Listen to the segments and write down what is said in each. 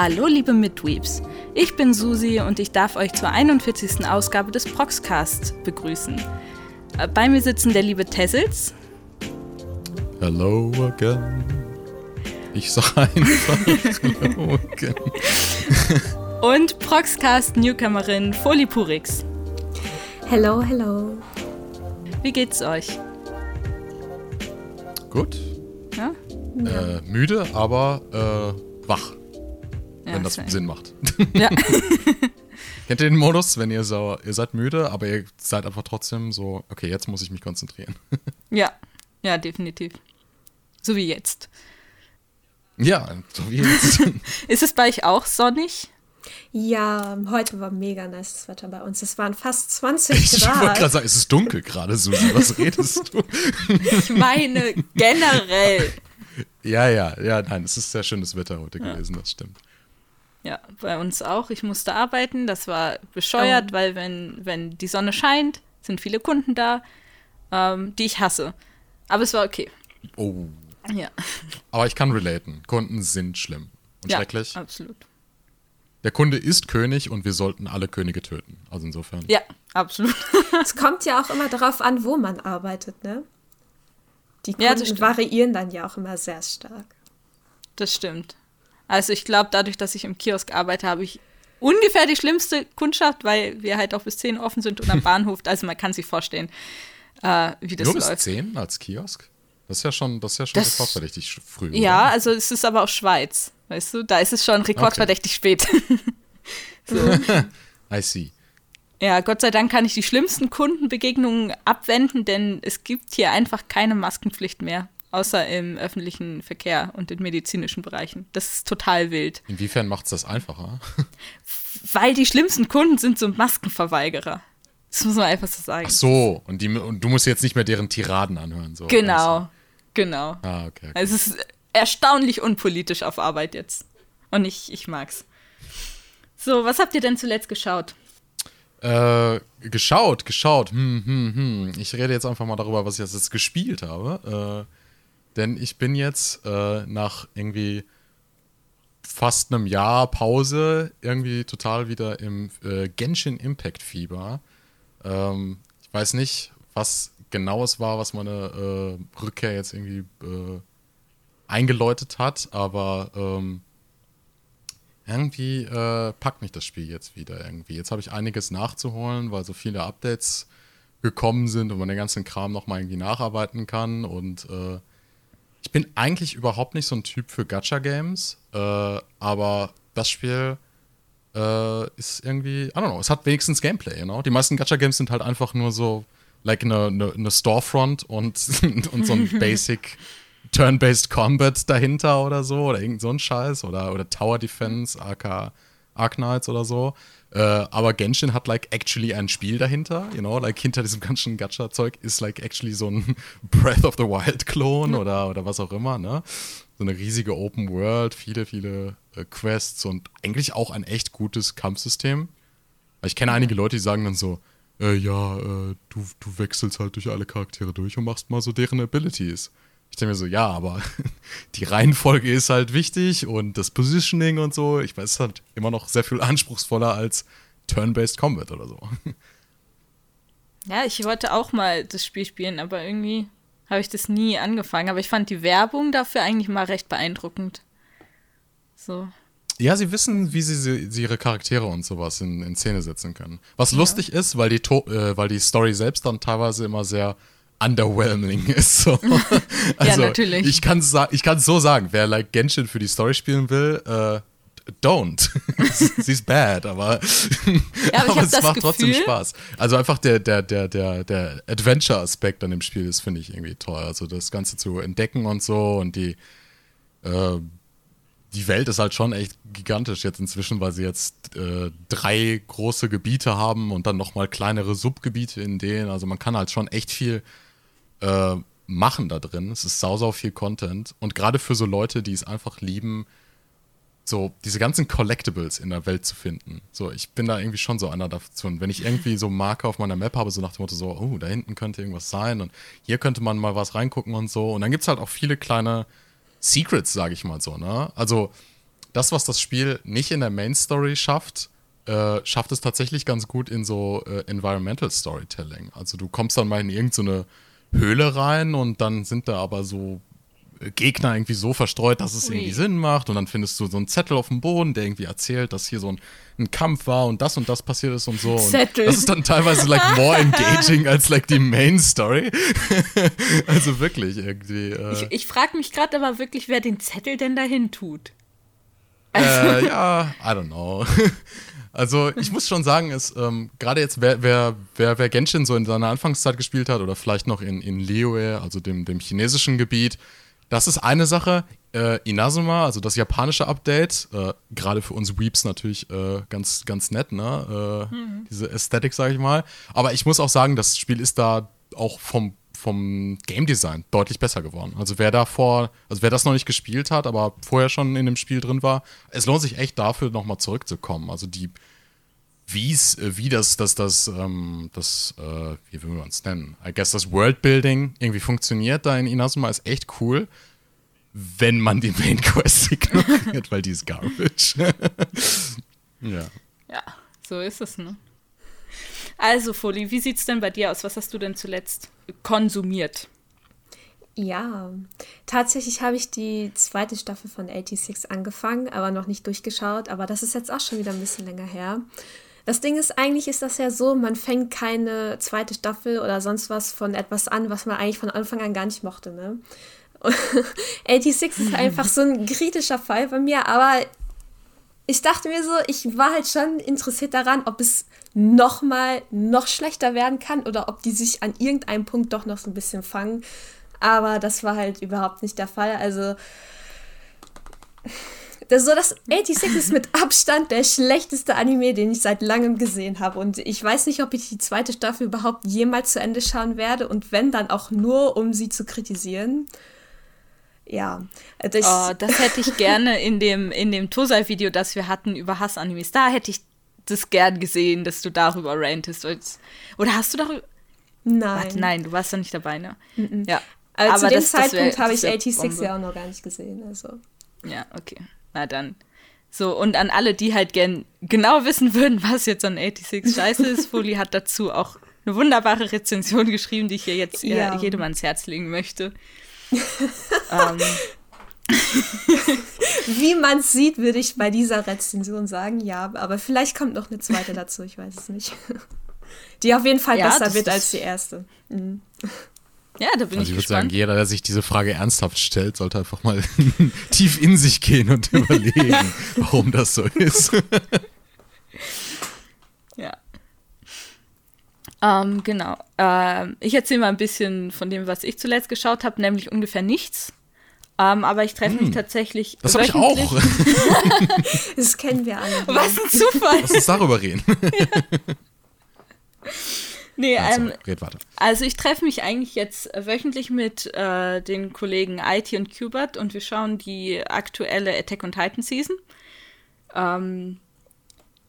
Hallo liebe Midweeps, ich bin Susi und ich darf euch zur 41. Ausgabe des Proxcast begrüßen. Äh, Bei mir sitzen der liebe Tessels Hello again. Ich sag einfach Hello again. und Proxcast Newcomerin Foli Purix. Hello, hello. Wie geht's euch? Gut. Ja? Äh, müde, aber äh, wach, Ja, wenn das schön. Sinn macht. Ja. Kennt ihr den Modus, wenn ihr so, ihr seid müde, aber ihr seid einfach trotzdem so, okay, jetzt muss ich mich konzentrieren. ja, ja, definitiv. So wie jetzt. ja, so wie jetzt. Ist es bei euch auch sonnig? Ja, heute war mega nice das Wetter bei uns. Es waren fast 20 Ich wollte gerade Grad. sagen, es ist dunkel gerade, Susi. Was redest du? Ich meine generell. Ja, ja, ja, nein, es ist sehr schönes Wetter heute gewesen, das stimmt. Ja, bei uns auch. Ich musste arbeiten. Das war bescheuert, Oh. weil wenn, wenn die Sonne scheint, sind viele Kunden da, ähm, die ich hasse. Aber es war okay. Oh. Ja, Aber ich kann relaten. Kunden sind schlimm und ja schrecklich. absolut. Der Kunde ist König und wir sollten alle Könige töten. Also insofern. Ja, absolut. Es kommt ja auch immer darauf an, wo man arbeitet, ne? Die Ja, Kunden stimmt. variieren dann ja auch immer sehr stark. Das stimmt. Also ich glaube, dadurch, dass ich im Kiosk arbeite, habe ich ungefähr die schlimmste Kundschaft, weil wir halt auch bis 10 offen sind und am Bahnhof, also man kann sich vorstellen, äh, wie das Nur bis läuft. 10 als Kiosk? Das ist ja schon, das ist ja schon Das- rekordverdächtig früh. Ja, Oder? also es ist aber auch Schweiz, weißt du? Da ist es schon rekordverdächtig spät. so. I see. Ja, Gott sei Dank kann ich die schlimmsten Kundenbegegnungen abwenden, denn es gibt hier einfach keine Maskenpflicht mehr, außer im öffentlichen Verkehr und in medizinischen Bereichen. Das ist total wild. Inwiefern macht es das einfacher? Weil die schlimmsten Kunden sind so Maskenverweigerer. Das muss man einfach so sagen. Ach so, und, die, und du musst jetzt nicht mehr deren Tiraden anhören. So. Genau, genau. Ah, okay. okay. Also es ist erstaunlich unpolitisch auf Arbeit jetzt. Und ich, ich mag's. So, was habt ihr denn zuletzt geschaut? Äh, geschaut, geschaut. Hm, hm, hm. Ich rede jetzt einfach mal darüber, was ich jetzt, jetzt gespielt habe. Äh, denn ich bin jetzt äh, nach irgendwie fast einem Jahr Pause irgendwie total wieder im äh, Genshin Impact Fieber. Ähm, ich weiß nicht, was genau es war, was meine äh, Rückkehr jetzt irgendwie äh, eingeläutet hat, aber ähm, irgendwie äh, packt mich das Spiel jetzt wieder irgendwie. Jetzt habe ich einiges nachzuholen, weil so viele Updates gekommen sind und man den ganzen Kram nochmal irgendwie nacharbeiten kann. Und äh, ich bin eigentlich überhaupt nicht so ein Typ für Gacha-Games, äh, aber das Spiel äh, ist irgendwie, I don't know, es hat wenigstens Gameplay, you know? Die meisten Gacha-Games sind halt einfach nur so, like eine, eine, eine Storefront und, und so ein Basic Turn-Based Combat dahinter oder so oder irgend so ein Scheiß oder, oder Tower Defense, AK, Arknights oder so. Äh, aber Genshin hat like actually ein Spiel dahinter, you know, like hinter diesem ganzen Gacha-Zeug ist like actually so ein Breath of the Wild-Klon oder, oder was auch immer, ne? So eine riesige Open World, viele, viele äh, Quests und eigentlich auch ein echt gutes Kampfsystem. Ich kenne einige Leute, die sagen dann so, äh, ja, äh, du, du wechselst halt durch alle Charaktere durch und machst mal so deren Abilities. Ich denke mir so, ja, aber die Reihenfolge ist halt wichtig und das Positioning und so. Ich weiß, es ist halt immer noch sehr viel anspruchsvoller als Turn-Based Combat oder so. Ja, ich wollte auch mal das Spiel spielen, aber irgendwie habe ich das nie angefangen. Aber ich fand die Werbung dafür eigentlich mal recht beeindruckend. So. Ja, sie wissen, wie sie, sie, ihre Charaktere und sowas in, in Szene setzen können. Was lustig ist, weil die, äh, weil die Story selbst dann teilweise immer sehr underwhelming ist. So. also, natürlich. Ich kann es ich kann's so sagen, wer like Genshin für die Story spielen will, äh, don't. Sie ist bad, aber, Ja, aber hab es macht trotzdem Gefühl- Spaß. Also einfach der, der, der, der, der Adventure-Aspekt an dem Spiel ist, finde ich irgendwie toll. Also das Ganze zu entdecken und so und die äh, die Welt ist halt schon echt gigantisch jetzt inzwischen, weil sie jetzt äh, drei große Gebiete haben und dann nochmal kleinere Subgebiete in denen. Also man kann halt schon echt viel äh, machen da drin. Es ist sau, sau viel Content. Und gerade für so Leute, die es einfach lieben, so diese ganzen Collectibles in der Welt zu finden. So, ich bin da irgendwie schon so einer dazu. Und wenn ich irgendwie so Marker auf meiner Map habe, so nach dem Motto so, oh, da hinten könnte irgendwas sein und hier könnte man mal was reingucken und so. Und dann gibt es halt auch viele kleine Secrets, sage ich mal so, ne? Also, das, was das Spiel nicht in der Main Story schafft, äh, schafft es tatsächlich ganz gut in so äh, Environmental Storytelling. Also du kommst dann mal in irgendeine Höhle rein und dann sind da aber so Gegner irgendwie so verstreut, dass es irgendwie Sinn macht. Und dann findest du so einen Zettel auf dem Boden, der irgendwie erzählt, dass hier so ein, ein Kampf war und das und das passiert ist und so. Und Zettel. das ist dann teilweise like more engaging als like die Main Story. also wirklich irgendwie. Äh, Ich, ich frage mich gerade aber wirklich, wer den Zettel denn dahin tut. äh, ja, I don't know. Also ich muss schon sagen, es ähm, gerade jetzt, wer, wer, wer, wer Genshin so in seiner Anfangszeit gespielt hat oder vielleicht noch in, in Liyue, also dem, dem chinesischen Gebiet, das ist eine Sache. Äh, Inazuma, also das japanische Update, äh, gerade für uns Weeps natürlich äh, ganz, ganz nett, ne? Äh, Diese Ästhetik, sage ich mal. Aber ich muss auch sagen, das Spiel ist da auch vom, vom Game Design deutlich besser geworden. Also wer davor, also wer das noch nicht gespielt hat, aber vorher schon in dem Spiel drin war, es lohnt sich echt dafür, nochmal zurückzukommen. Also die, wie's, äh, wie das, das, das, ähm, das, äh, wie will man es nennen? I guess das Worldbuilding irgendwie funktioniert da in Inazuma ist echt cool, wenn man die Main Quest ignoriert, weil die ist garbage. ja. Ja, so ist es, ne? Also, Foli, wie sieht's denn bei dir aus? Was hast du denn zuletzt konsumiert? Ja, tatsächlich habe ich die zweite Staffel von 86 angefangen, aber noch nicht durchgeschaut. Aber das ist jetzt auch schon wieder ein bisschen länger her. Das Ding ist, eigentlich ist das ja so, man fängt keine zweite Staffel oder sonst was von etwas an, was man eigentlich von Anfang an gar nicht mochte, ne? 86 ist einfach so ein kritischer Fall bei mir, aber ich dachte mir so, ich war halt schon interessiert daran, ob es noch mal noch schlechter werden kann oder ob die sich an irgendeinem Punkt doch noch so ein bisschen fangen. Aber das war halt überhaupt nicht der Fall. Also das, so das 86 ist mit Abstand der schlechteste Anime, den ich seit langem gesehen habe. Und ich weiß nicht, ob ich die zweite Staffel überhaupt jemals zu Ende schauen werde. Und wenn, dann auch nur, um sie zu kritisieren. Ja. Ich, Oh, das hätte ich gerne in dem, in dem Tosai-Video, das wir hatten über Hass-Animes. Da hätte ich das gern gesehen, dass du darüber rantest. Oder hast du darüber. nein. Warte, nein, du warst da nicht dabei, ne? Ja. Also Aber zu dem das- das Zeitpunkt habe das ich wär 86 Bombe. ja auch noch gar nicht gesehen. Also. Ja, okay. Na dann. So, und an alle, die halt gern genau wissen würden, was jetzt an 86 scheiße ist, Foli hat dazu auch eine wunderbare Rezension geschrieben, die ich hier jetzt Ja. jedem ans Herz legen möchte. ähm, Wie man sieht, würde ich bei dieser Rezension sagen, ja, aber vielleicht kommt noch eine zweite dazu, ich weiß es nicht. Die auf jeden Fall Ja, besser wird als die erste. Mhm. ja, da bin Also ich ich würde sagen, jeder, der sich diese Frage ernsthaft stellt, sollte einfach mal tief in sich gehen und überlegen, warum das so ist. Ähm, genau. Ähm, ich erzähle mal ein bisschen von dem, was ich zuletzt geschaut habe, nämlich ungefähr nichts. Ähm, aber ich treffe mich tatsächlich. Hm. Das habe ich auch. Das kennen wir alle. Was ein Zufall. Lass uns darüber reden. Nee, Ja, ähm, red weiter. Also ich treffe mich eigentlich jetzt wöchentlich mit äh, den Kollegen IT und Qbert und wir schauen die aktuelle Attack on Titan Season. Ähm,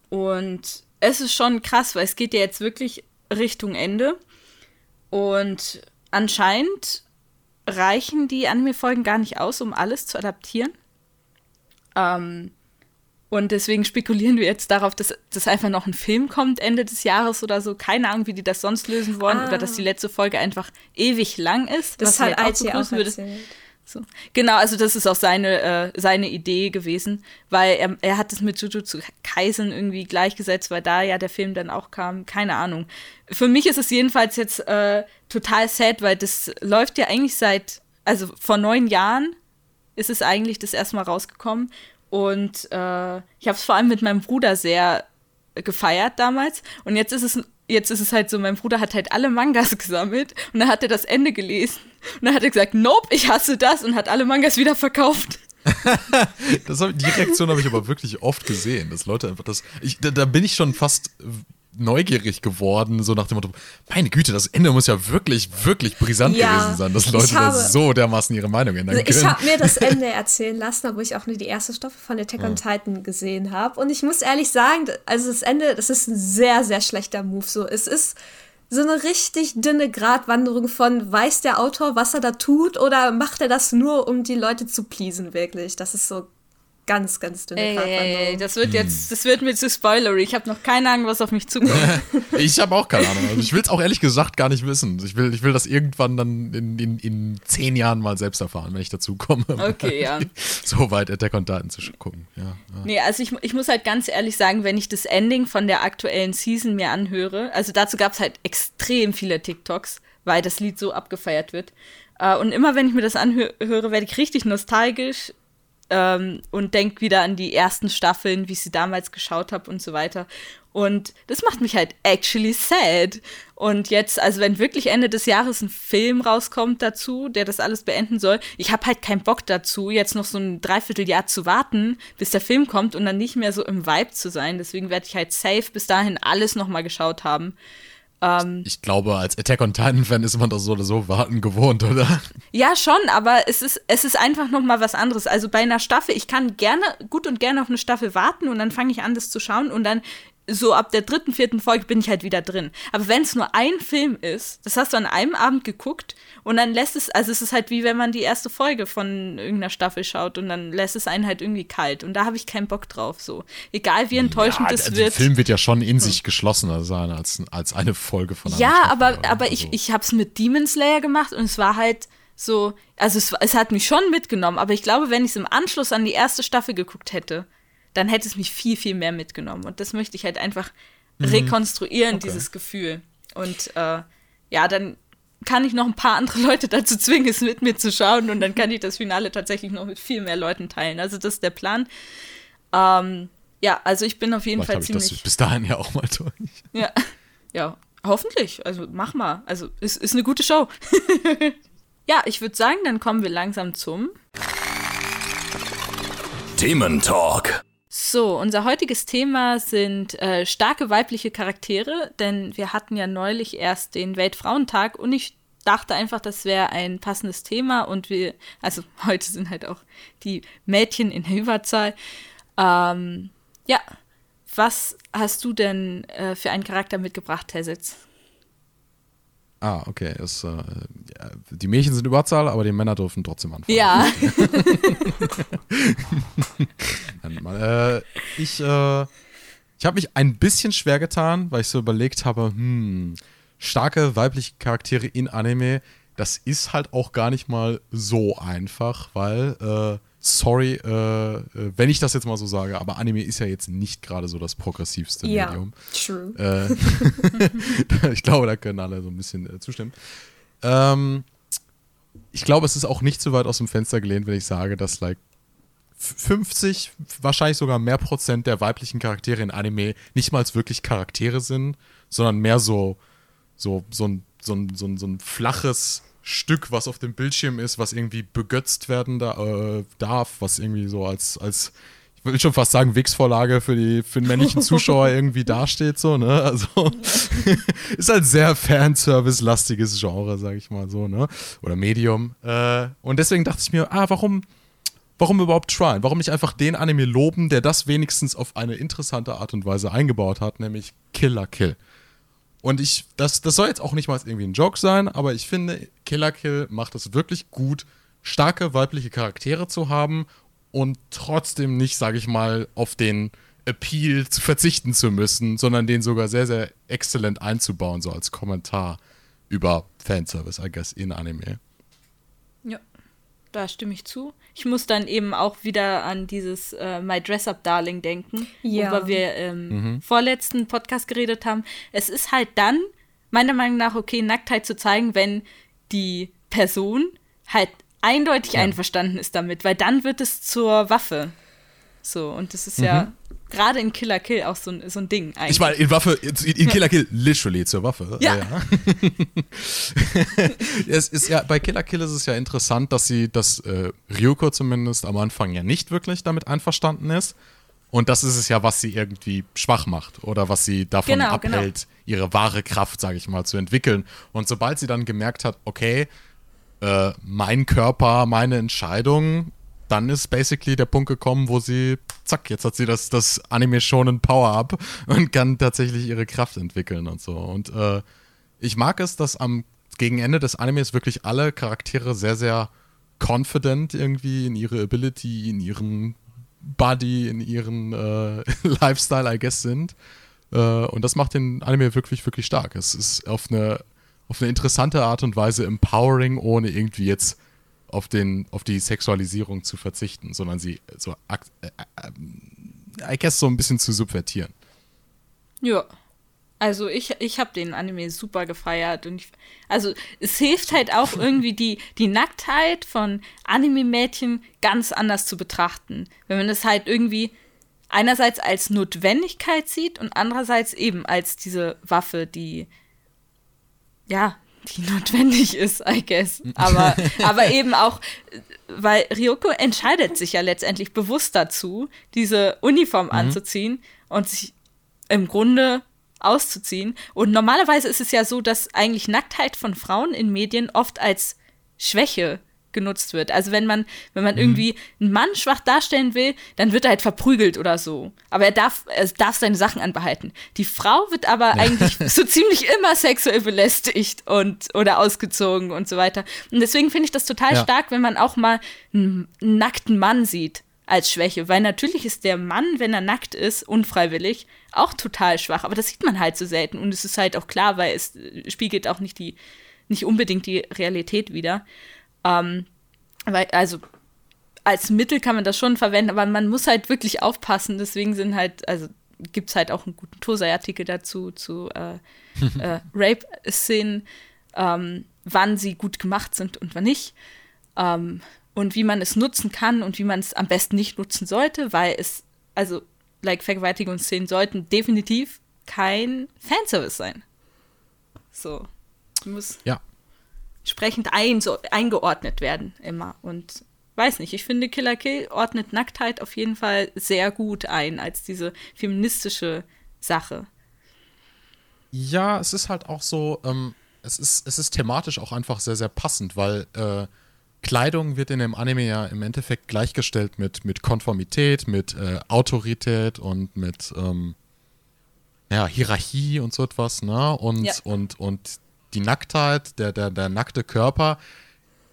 und es ist schon krass, weil es geht ja jetzt wirklich Richtung Ende. Und anscheinend reichen die Anime-Folgen gar nicht aus, um alles zu adaptieren. Ähm, und deswegen spekulieren wir jetzt darauf, dass, dass einfach noch ein Film kommt Ende des Jahres oder so. Keine Ahnung, wie die das sonst lösen wollen. Ah. Oder dass die letzte Folge einfach ewig lang ist. Das was hat jetzt IT auch begrüßen würde. So. Genau, also das ist auch seine, äh, seine Idee gewesen, weil er, er hat es mit Jujutsu Kaisen irgendwie gleichgesetzt, weil da ja der Film dann auch kam. Keine Ahnung. Für mich ist es jedenfalls jetzt äh, total sad, weil das läuft ja eigentlich seit, also vor neun Jahren ist es eigentlich das erste Mal rausgekommen. Und äh, ich habe es vor allem mit meinem Bruder sehr gefeiert damals. Und jetzt ist es jetzt ist es halt so, mein Bruder hat halt alle Mangas gesammelt und dann hat er das Ende gelesen. Und dann hat er gesagt, nope, ich hasse das und hat alle Mangas wieder verkauft. Das hab, die Reaktion habe ich aber wirklich oft gesehen, dass Leute einfach das. Ich, da, da bin ich schon fast neugierig geworden, so nach dem Motto: Meine Güte, das Ende muss ja wirklich, wirklich brisant Ja, gewesen sein, dass Leute da habe- so dermaßen ihre Meinung ändern Also ich können. habe mir das Ende erzählen lassen, obwohl ich auch nur die erste Staffel von Attack on Titan gesehen habe. Und ich muss ehrlich sagen, also das Ende, das ist ein sehr, sehr schlechter Move. So, es ist so eine richtig dünne Gratwanderung von, weiß der Autor, was er da tut, oder macht er das nur, um die Leute zu pleasen, wirklich? Das ist so ganz, ganz dünne Ey, Gratwanderung. ey, das wird jetzt, das wird mir zu spoilery. Ich habe noch keine Ahnung, was auf mich zukommt. Ich habe auch keine Ahnung. Also ich will es auch ehrlich gesagt gar nicht wissen. Ich will, ich will das irgendwann dann in, in, in zehn Jahren mal selbst erfahren, wenn ich dazu komme. Okay, ja. So weit Attack on Titan zu gucken. Ja, ja. Nee, also ich, ich muss halt ganz ehrlich sagen, wenn ich das Ending von der aktuellen Season mir anhöre, also dazu gab es halt extrem viele TikToks, weil das Lied so abgefeiert wird. Äh, und immer wenn ich mir das anhöre, werde ich richtig nostalgisch ähm, und denke wieder an die ersten Staffeln, wie ich sie damals geschaut habe und so weiter. Und das macht mich halt actually sad. Und jetzt, also wenn wirklich Ende des Jahres ein Film rauskommt dazu, der das alles beenden soll, ich habe halt keinen Bock dazu, jetzt noch so ein Dreivierteljahr zu warten, bis der Film kommt und dann nicht mehr so im Vibe zu sein. Deswegen werde ich halt safe bis dahin alles nochmal geschaut haben. Ähm, Ich glaube, als Attack on Titan-Fan ist man doch so oder so warten gewohnt, oder? Ja, schon, aber es ist, es ist einfach noch mal was anderes. Also bei einer Staffel, ich kann gerne, gut und gerne auf eine Staffel warten und dann fange ich an, das zu schauen und dann so ab der dritten, vierten Folge bin ich halt wieder drin. Aber wenn es nur ein Film ist, das hast du an einem Abend geguckt und dann lässt es, also es ist halt wie wenn man die erste Folge von irgendeiner Staffel schaut und dann lässt es einen halt irgendwie kalt und da habe ich keinen Bock drauf, so. Egal wie enttäuschend ja, das also wird. Der Film wird ja schon in sich geschlossener sein als, als eine Folge von einer Ja, Staffel, aber, oder? aber ich, Also- ich habe es mit Demon Slayer gemacht und es war halt so, also es, es hat mich schon mitgenommen, aber ich glaube, wenn ich es im Anschluss an die erste Staffel geguckt hätte, dann hätte es mich viel, viel mehr mitgenommen. Und das möchte ich halt einfach rekonstruieren, Okay. dieses Gefühl. Und äh, ja, dann kann ich noch ein paar andere Leute dazu zwingen, es mit mir zu schauen und dann kann ich das Finale tatsächlich noch mit viel mehr Leuten teilen. Also das ist der Plan. Ähm, ja, also ich bin auf jeden Vielleicht Fall habe ich das ziemlich. bis dahin ja auch mal durch. Ja, ja, hoffentlich. Also mach mal. Also es ist eine gute Show. ja, ich würde sagen, dann kommen wir langsam zum. Thementalk. So, unser heutiges Thema sind äh, starke weibliche Charaktere, denn wir hatten ja neulich erst den Weltfrauentag und ich dachte einfach, das wäre ein passendes Thema und wir, also heute sind halt auch die Mädchen in der Überzahl. Ähm, ja, was hast du denn äh, für einen Charakter mitgebracht, Herr Sitz? Ah, okay. Es, äh, die Mädchen sind Überzahl, aber die Männer dürfen trotzdem anfangen. Ja. Nein, mal, äh, ich äh, ich habe mich ein bisschen schwer getan, weil ich so überlegt habe, hm, starke weibliche Charaktere in Anime, das ist halt auch gar nicht mal so einfach, weil, äh, sorry, äh, äh, wenn ich das jetzt mal so sage, aber Anime ist ja jetzt nicht gerade so das progressivste Ja, Medium. true. Äh, ich glaube, da können alle so ein bisschen äh, zustimmen. Ähm, ich glaube, es ist auch nicht so weit aus dem Fenster gelehnt, wenn ich sage, dass like 50, wahrscheinlich sogar mehr Prozent der weiblichen Charaktere in Anime nicht mal wirklich Charaktere sind, sondern mehr so, so, so, ein, so, ein, so, ein, so ein flaches Stück, was auf dem Bildschirm ist, was irgendwie begötzt werden da, äh, darf, was irgendwie so als, als ich will schon fast sagen, Wix-Vorlage für, die, für den männlichen Zuschauer irgendwie dasteht, so, ne? Also, ist halt sehr Fanservice-lastiges Genre, sag ich mal so, ne? Oder Medium. Äh, und deswegen dachte ich mir, ah, warum, warum überhaupt tryen? Warum nicht einfach den Anime loben, der das wenigstens auf eine interessante Art und Weise eingebaut hat, nämlich Killer Kill. Und ich, das, das soll jetzt auch nicht mal irgendwie ein Joke sein, aber ich finde, Killer Kill macht es wirklich gut, starke weibliche Charaktere zu haben und trotzdem nicht, sage ich mal, auf den Appeal zu verzichten zu müssen, sondern den sogar sehr, sehr exzellent einzubauen, so als Kommentar über Fanservice, I guess, in Anime. Ja, da stimme ich zu. Ich muss dann eben auch wieder an dieses äh, My Dress Up Darling denken, Ja. worüber wir im vorletzten Podcast geredet haben. Es ist halt dann, meiner Meinung nach, okay, Nacktheit zu zeigen, wenn die Person halt eindeutig einverstanden ist damit, weil dann wird es zur Waffe. So, und das ist ja gerade in Killer Kill auch so, ein- so ein Ding eigentlich. Ich meine, in Waffe, in Killer Kill, literally zur Waffe. Ja. es ist ja, bei Killer Kill ist es ja interessant, dass sie, dass äh, Ryuko zumindest am Anfang ja nicht wirklich damit einverstanden ist. Und das ist es ja, was sie irgendwie schwach macht oder was sie davon Genau, abhält, ihre wahre Kraft, sage ich mal, zu entwickeln. Und sobald sie dann gemerkt hat, okay, äh, mein Körper, meine Entscheidung, dann ist basically der Punkt gekommen, wo sie, zack, jetzt hat sie das, das Anime shonen Power-Up und kann tatsächlich ihre Kraft entwickeln und so. Und äh, ich mag es, dass am gegen Ende des Animes wirklich alle Charaktere sehr, sehr confident irgendwie in ihre Ability, in ihren Buddy in ihren äh, Lifestyle, I guess, sind. Äh, und das macht den Anime wirklich, wirklich stark. Es ist auf eine, auf eine interessante Art und Weise empowering, ohne irgendwie jetzt auf, den, auf die Sexualisierung zu verzichten, sondern sie so, äh, äh, I guess, so ein bisschen zu subvertieren. Ja. Also ich, ich habe den Anime super gefeiert und ich, also es hilft halt auch irgendwie die, die Nacktheit von Anime-Mädchen ganz anders zu betrachten. Wenn man das halt irgendwie einerseits als Notwendigkeit sieht und andererseits eben als diese Waffe, die ja, die notwendig ist, I guess. Aber, aber eben auch, weil Ryoko entscheidet sich ja letztendlich bewusst dazu, diese Uniform mhm. anzuziehen und sich im Grunde auszuziehen. Und normalerweise ist es ja so, dass eigentlich Nacktheit von Frauen in Medien oft als Schwäche genutzt wird. Also wenn man, wenn man mhm. irgendwie einen Mann schwach darstellen will, dann wird er halt verprügelt oder so. Aber er darf, er darf seine Sachen anbehalten. Die Frau wird aber ja. eigentlich so ziemlich immer sexuell belästigt und oder ausgezogen und so weiter. Und deswegen finde ich das total ja. stark, wenn man auch mal einen nackten Mann sieht als Schwäche, weil natürlich ist der Mann, wenn er nackt ist, unfreiwillig, auch total schwach, aber das sieht man halt so selten und es ist halt auch klar, weil es spiegelt auch nicht die, nicht unbedingt die Realität wieder. Ähm, weil, also als Mittel kann man das schon verwenden, aber man muss halt wirklich aufpassen, deswegen sind halt, also gibt es halt auch einen guten Tosei-Artikel dazu, zu äh, äh, Rape-Szenen, ähm, wann sie gut gemacht sind und wann nicht. Ähm, und wie man es nutzen kann und wie man es am besten nicht nutzen sollte, weil es, also, like Vergewaltigungsszenen sollten definitiv kein Fanservice sein. So. Muss ja. Entsprechend ein, so, eingeordnet werden immer. Und weiß nicht, ich finde Killer Kill ordnet Nacktheit auf jeden Fall sehr gut ein als diese feministische Sache. Ja, es ist halt auch so, ähm, es, ist, es ist thematisch auch einfach sehr, sehr passend, weil äh, Kleidung wird in dem Anime ja im Endeffekt gleichgestellt mit, mit Konformität, mit äh, Autorität und mit ähm, ja, Hierarchie und so etwas, ne? Und, ja. und, und die Nacktheit, der, der, der nackte Körper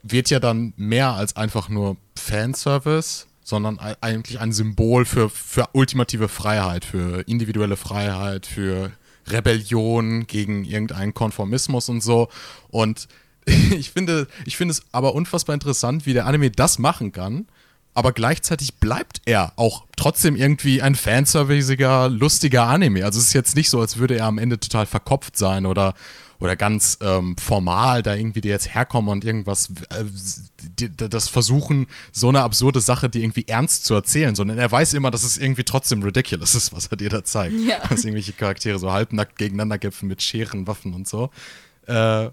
wird ja dann mehr als einfach nur Fanservice, sondern eigentlich ein Symbol für, für ultimative Freiheit, für individuelle Freiheit, für Rebellion gegen irgendeinen Konformismus und so. Und ich finde, ich finde es aber unfassbar interessant, wie der Anime das machen kann. Aber gleichzeitig bleibt er auch trotzdem irgendwie ein fanserviceiger, lustiger Anime. Also es ist jetzt nicht so, als würde er am Ende total verkopft sein oder, oder ganz ähm, formal da irgendwie die jetzt herkommen und irgendwas, äh, die, das versuchen, so eine absurde Sache, die irgendwie ernst zu erzählen, sondern er weiß immer, dass es irgendwie trotzdem ridiculous ist, was er dir da zeigt. Ja. Dass irgendwelche Charaktere so halbnackt gegeneinander kämpfen mit Scheren, Waffen und so. Äh,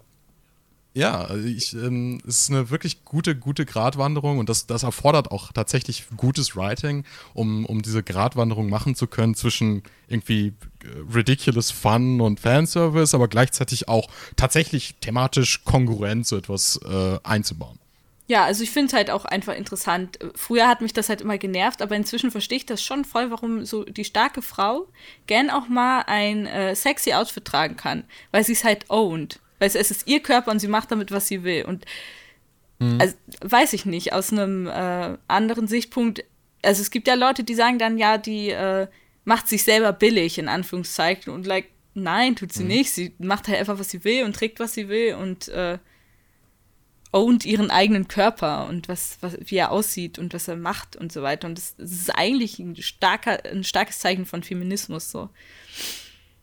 ja, ich, ähm, es ist eine wirklich gute, gute Gratwanderung und das, das erfordert auch tatsächlich gutes Writing, um, um diese Gratwanderung machen zu können zwischen irgendwie äh, ridiculous Fun und Fanservice, aber gleichzeitig auch tatsächlich thematisch kongruent so etwas äh, einzubauen. Ja, also ich finde es halt auch einfach interessant. Früher hat mich das halt immer genervt, aber inzwischen verstehe ich das schon voll, warum so die starke Frau gern auch mal ein äh, sexy Outfit tragen kann, weil sie es halt owned. Weil es ist ihr Körper und sie macht damit, was sie will. Und mhm. also, weiß ich nicht, aus einem äh, anderen Sichtpunkt, also es gibt ja Leute, die sagen dann, ja, die äh, macht sich selber billig, in Anführungszeichen. Und like, nein, tut sie mhm. nicht. Sie macht halt einfach, was sie will und trägt, was sie will und äh, ownt ihren eigenen Körper und was, was, wie er aussieht und was er macht und so weiter. Und das, das ist eigentlich ein, starker, ein starkes Zeichen von Feminismus so.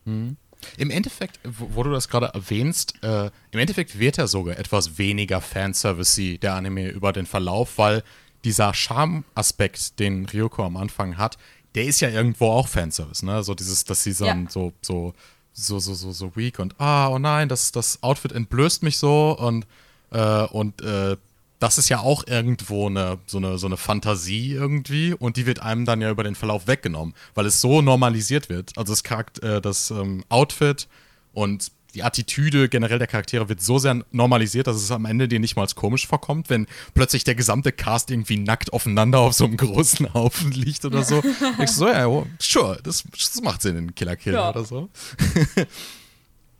Mhm. Im Endeffekt, wo, du das gerade erwähnst, äh, im Endeffekt wird er sogar etwas weniger Fanservice der Anime über den Verlauf, weil dieser Charme-Aspekt, den Ryoko am Anfang hat, der ist ja irgendwo auch Fanservice, ne? So dieses, dass sie dann ja. so, so, so, so, so, so weak und ah, oh nein, das, das Outfit entblößt mich so und, äh, und äh, das ist ja auch irgendwo eine, so, eine, so eine Fantasie irgendwie und die wird einem dann ja über den Verlauf weggenommen, weil es so normalisiert wird. Also das, Charakter, äh, das ähm, Outfit und die Attitüde generell der Charaktere wird so sehr normalisiert, dass es am Ende dir nicht mal als komisch vorkommt, wenn plötzlich der gesamte Cast irgendwie nackt aufeinander auf so einem großen Haufen liegt oder so. ich so, ja, sure, das, das macht Sinn in Killer Kill ja. oder so.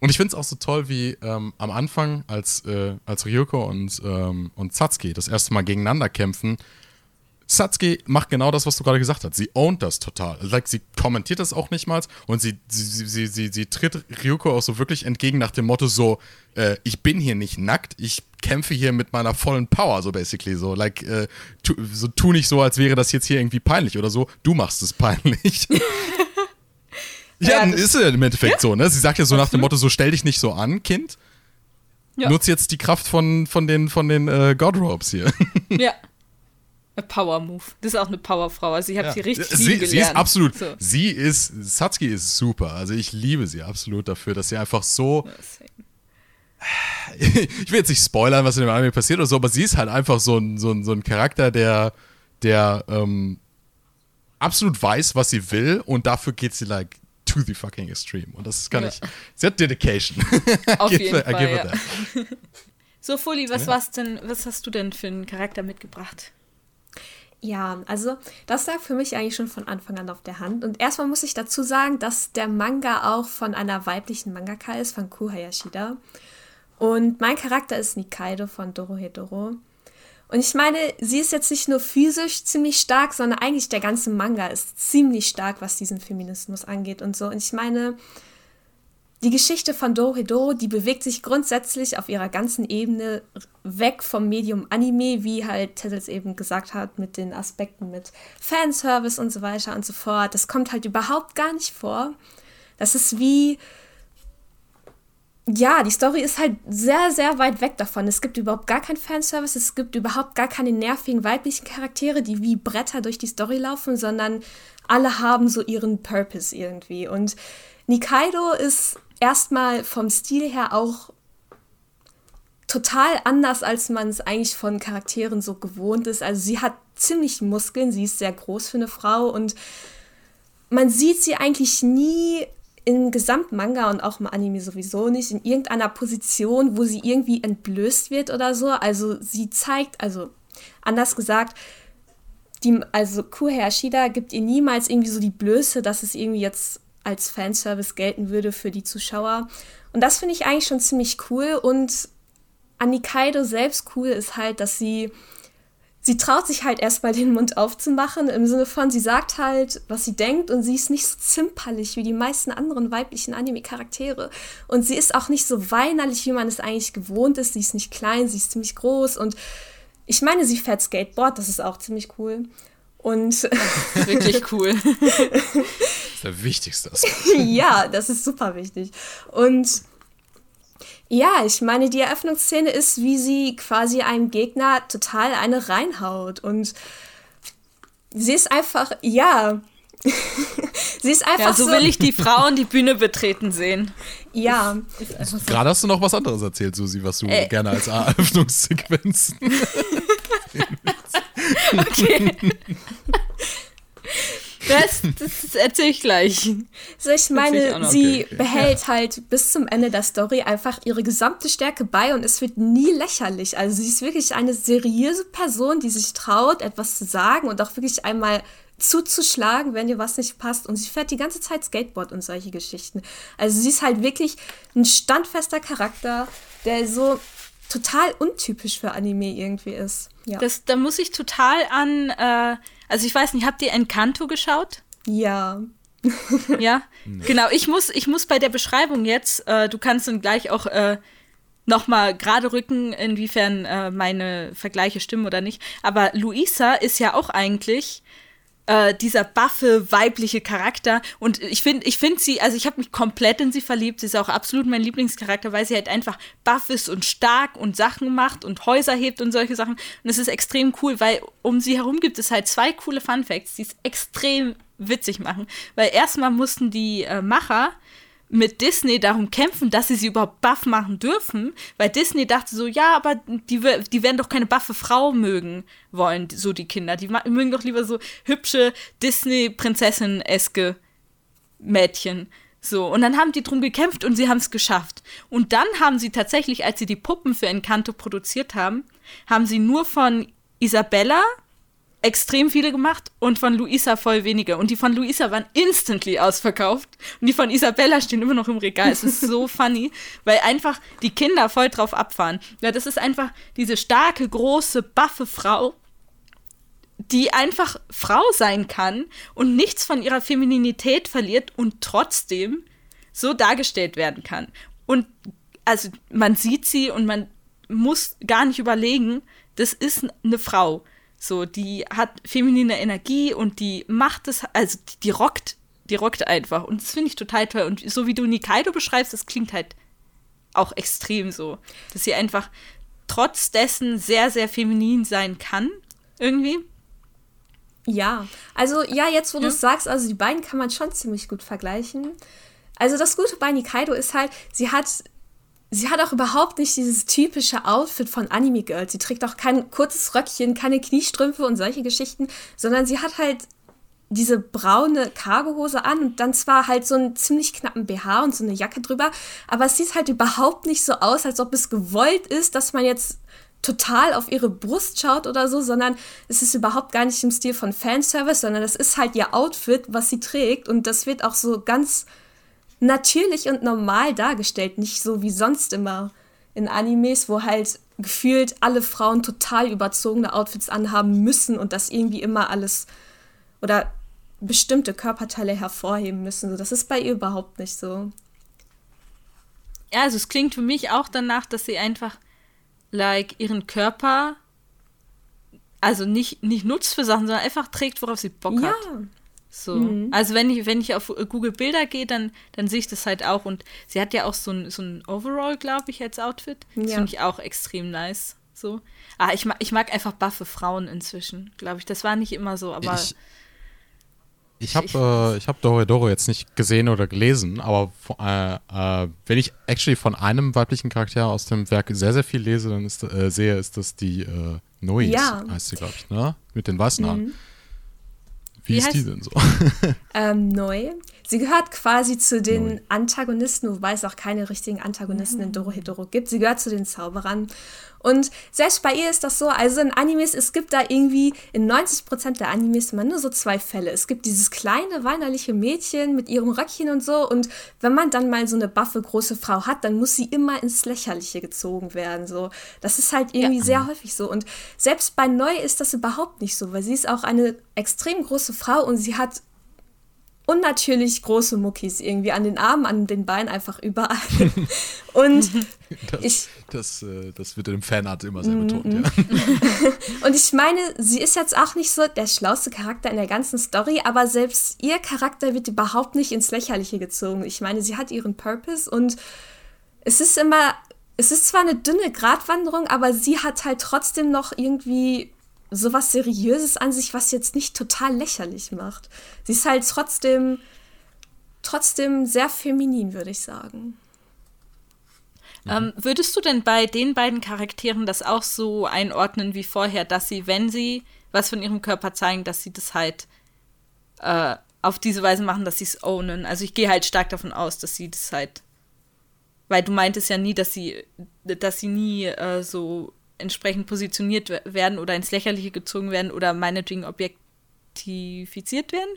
Und ich finde es auch so toll, wie ähm, am Anfang, als, äh, als Ryoko und, ähm, und Satsuki das erste Mal gegeneinander kämpfen, Satsuki macht genau das, was du gerade gesagt hast. Sie ownt das total. Like, sie kommentiert das auch nicht mal und sie, sie, sie, sie, sie tritt Ryuko auch so wirklich entgegen nach dem Motto so, äh, ich bin hier nicht nackt, ich kämpfe hier mit meiner vollen Power, so basically so. Like, äh, tu, so tu nicht so, als wäre das jetzt hier irgendwie peinlich oder so. Du machst es peinlich. ja, Ja, ist ja im Endeffekt so, ne? Sie sagt ja so nach dem Motto, so stell dich nicht so an, Kind. Ja. Nutz jetzt die Kraft von, von den, von den äh, God hier. Ja. A Power Move. Das ist auch eine Powerfrau. Also ich habe sie richtig sie, lieben gelernt. sie ist absolut, So. sie ist, Satsuki ist super. Also ich liebe sie absolut dafür, dass sie einfach so, ich will jetzt nicht spoilern, was in dem Anime passiert oder so, aber sie ist halt einfach so ein, so ein, so ein Charakter, der, der ähm, absolut weiß, was sie will und dafür geht sie like to the fucking extreme. Und das kann Ja. ich, sie hat Dedication. Auf jeden her- I Fall, ja. that. So, Fuli, was Ja. war's denn, was hast du denn für einen Charakter mitgebracht? Ja, also das lag für mich eigentlich schon von Anfang an auf der Hand. Und erstmal muss ich dazu sagen, dass der Manga auch von einer weiblichen Mangaka ist, von Ku Hayashida. Und mein Charakter ist Nikaido von Dorohedoro. Und ich meine, sie ist jetzt nicht nur physisch ziemlich stark, sondern eigentlich der ganze Manga ist ziemlich stark, was diesen Feminismus angeht und so. Und ich meine, die Geschichte von Dorohedoro, die bewegt sich grundsätzlich auf ihrer ganzen Ebene weg vom Medium Anime, wie halt Teddles eben gesagt hat, mit den Aspekten mit Fanservice und so weiter und so fort. Das kommt halt überhaupt gar nicht vor. Das ist wie, ja, die Story ist halt sehr, sehr weit weg davon. Es gibt überhaupt gar keinen Fanservice, es gibt überhaupt gar keine nervigen weiblichen Charaktere, die wie Bretter durch die Story laufen, sondern alle haben so ihren Purpose irgendwie. Und Nikaido ist erstmal vom Stil her auch total anders, als man es eigentlich von Charakteren so gewohnt ist. Also sie hat ziemlich Muskeln, sie ist sehr groß für eine Frau und man sieht sie eigentlich nie im Gesamtmanga und auch im Anime sowieso nicht in irgendeiner Position, wo sie irgendwie entblößt wird oder so. Also sie zeigt, also anders gesagt, die, also Kuhei Ashida gibt ihr niemals irgendwie so die Blöße, dass es irgendwie jetzt als Fanservice gelten würde für die Zuschauer. Und das finde ich eigentlich schon ziemlich cool. Und an Nikaido selbst cool ist halt, dass sie sie traut sich halt erstmal den Mund aufzumachen, im Sinne von, sie sagt halt, was sie denkt und sie ist nicht so zimperlich wie die meisten anderen weiblichen Anime-Charaktere. Und sie ist auch nicht so weinerlich, wie man es eigentlich gewohnt ist. Sie ist nicht klein, sie ist ziemlich groß und ich meine, sie fährt Skateboard, das ist auch ziemlich cool. Und Wirklich cool. Das ist der wichtigste Aspekt. ja, das ist super wichtig. Und ja, ich meine, die Eröffnungsszene ist, wie sie quasi einem Gegner total eine reinhaut. Und sie ist einfach, ja. sie ist einfach Ja, so will ich die Frauen die Bühne betreten sehen. Ja, Gerade hast du noch was anderes erzählt, Susi, was du Äh. gerne als Eröffnungssequenz. Okay. Das, das erzähle ich gleich. so ich ich meine, noch. sie Okay, okay. behält halt bis zum Ende der Story einfach ihre gesamte Stärke bei und es wird nie lächerlich. Also sie ist wirklich eine seriöse Person, die sich traut, etwas zu sagen und auch wirklich einmal zuzuschlagen, wenn ihr was nicht passt. Und sie fährt die ganze Zeit Skateboard und solche Geschichten. Also sie ist halt wirklich ein standfester Charakter, der so total untypisch für Anime irgendwie ist. Ja. Das, da muss ich total an, äh, also ich weiß nicht, habt ihr Encanto geschaut? ja. Ja, genau. Ich muss, ich muss bei der Beschreibung jetzt, äh, du kannst dann gleich auch äh, noch mal gerade rücken, inwiefern äh, meine Vergleiche stimmen oder nicht. Aber Luisa ist ja auch eigentlich äh, dieser buffe, weibliche Charakter. Und ich finde ich find sie, also ich habe mich komplett in sie verliebt. Sie ist auch absolut mein Lieblingscharakter, weil sie halt einfach buff ist und stark und Sachen macht und Häuser hebt und solche Sachen. Und es ist extrem cool, weil um sie herum gibt es halt zwei coole Fun Facts, die es extrem witzig machen. Weil erstmal mussten die äh, Macher mit Disney darum kämpfen, dass sie sie überhaupt buff machen dürfen, weil Disney dachte so, ja, aber die, die werden doch keine buffe Frau mögen wollen, so die Kinder. Die mögen doch lieber so hübsche Disney-Prinzessin-eske Mädchen. So, und dann haben die drum gekämpft und sie haben es geschafft. Und dann haben sie tatsächlich, als sie die Puppen für Encanto produziert haben, haben sie nur von Isabella extrem viele gemacht und von Luisa voll wenige. Und die von Luisa waren instantly ausverkauft. Und die von Isabella stehen immer noch im Regal. Es ist so funny, weil einfach die Kinder voll drauf abfahren. Ja, das ist einfach diese starke, große, buffe Frau, die einfach Frau sein kann und nichts von ihrer Femininität verliert und trotzdem so dargestellt werden kann. Und also man sieht sie und man muss gar nicht überlegen, das ist eine Frau. So, die hat feminine Energie und die macht es, also die, die rockt, die rockt einfach. Und das finde ich total toll. Und so wie du Nikaido beschreibst, das klingt halt auch extrem so. Dass sie einfach trotz dessen sehr, sehr feminin sein kann, irgendwie. Ja, also ja, jetzt wo ja. du es sagst, also die beiden kann man schon ziemlich gut vergleichen. Also das Gute bei Nikaido ist halt, sie hat sie hat auch überhaupt nicht dieses typische Outfit von Anime Girl. Sie trägt auch kein kurzes Röckchen, keine Kniestrümpfe und solche Geschichten, sondern sie hat halt diese braune Cargohose an und dann zwar halt so einen ziemlich knappen BH und so eine Jacke drüber, aber es sieht halt überhaupt nicht so aus, als ob es gewollt ist, dass man jetzt total auf ihre Brust schaut oder so, sondern es ist überhaupt gar nicht im Stil von Fanservice, sondern es ist halt ihr Outfit, was sie trägt und das wird auch so ganz natürlich und normal dargestellt, nicht so wie sonst immer in Animes, wo halt gefühlt alle Frauen total überzogene Outfits anhaben müssen und das irgendwie immer alles oder bestimmte Körperteile hervorheben müssen. Das ist bei ihr überhaupt nicht so. Ja, also es klingt für mich auch danach, dass sie einfach like ihren Körper also nicht, nicht nutzt für Sachen, sondern einfach trägt, worauf sie Bock ja. hat. So. Mhm. Also wenn ich, wenn ich auf Google Bilder gehe, dann, dann sehe ich das halt auch. Und sie hat ja auch so ein, so ein Overall, glaube ich, als Outfit. Das ja. finde ich auch extrem nice. So. Ah, ich mag, ich mag einfach buffe Frauen inzwischen, glaube ich. Das war nicht immer so, aber. Ich, ich habe äh, hab Doro Doro jetzt nicht gesehen oder gelesen, aber äh, äh, wenn ich actually von einem weiblichen Charakter aus dem Werk sehr, sehr viel lese, dann ist, äh, sehe, ist das die äh, Nois, ja. heißt sie, glaube ich, ne? Mit den weißen Haaren. Mhm. Wie, Wie ist die denn so? Ähm, neu. Sie gehört quasi zu den neu. Antagonisten, wobei es auch keine richtigen Antagonisten mhm. in Dorohedoro gibt. Sie gehört zu den Zauberern. Und selbst bei ihr ist das so, also in Animes, es gibt da irgendwie in 90% der Animes immer nur so zwei Fälle. Es gibt dieses kleine, weinerliche Mädchen mit ihrem Röckchen und so und wenn man dann mal so eine baffe große Frau hat, dann muss sie immer ins Lächerliche gezogen werden. So. Das ist halt irgendwie ja. sehr häufig so. Und selbst bei Neu ist das überhaupt nicht so, weil sie ist auch eine extrem große Frau und sie hat unnatürlich große Muckis irgendwie an den Armen, an den Beinen, einfach überall. Und das, ich. Das, äh, das wird im Fanart immer sehr betont, ja. Und ich meine, sie ist jetzt auch nicht so der schlauste Charakter in der ganzen Story, aber selbst ihr Charakter wird überhaupt nicht ins Lächerliche gezogen. Ich meine, sie hat ihren Purpose und es ist immer. Es ist zwar eine dünne Gratwanderung, aber sie hat halt trotzdem noch irgendwie sowas Seriöses an sich, was jetzt nicht total lächerlich macht. Sie ist halt trotzdem, trotzdem sehr feminin, würde ich sagen. Ähm, würdest du denn bei den beiden Charakteren das auch so einordnen wie vorher, dass sie, wenn sie was von ihrem Körper zeigen, dass sie das halt äh, auf diese Weise machen, dass sie es ownen? Also ich gehe halt stark davon aus, dass sie das halt, weil du meintest ja nie, dass sie, dass sie nie äh, so entsprechend positioniert werden oder ins Lächerliche gezogen werden oder meinetwegen objektifiziert werden,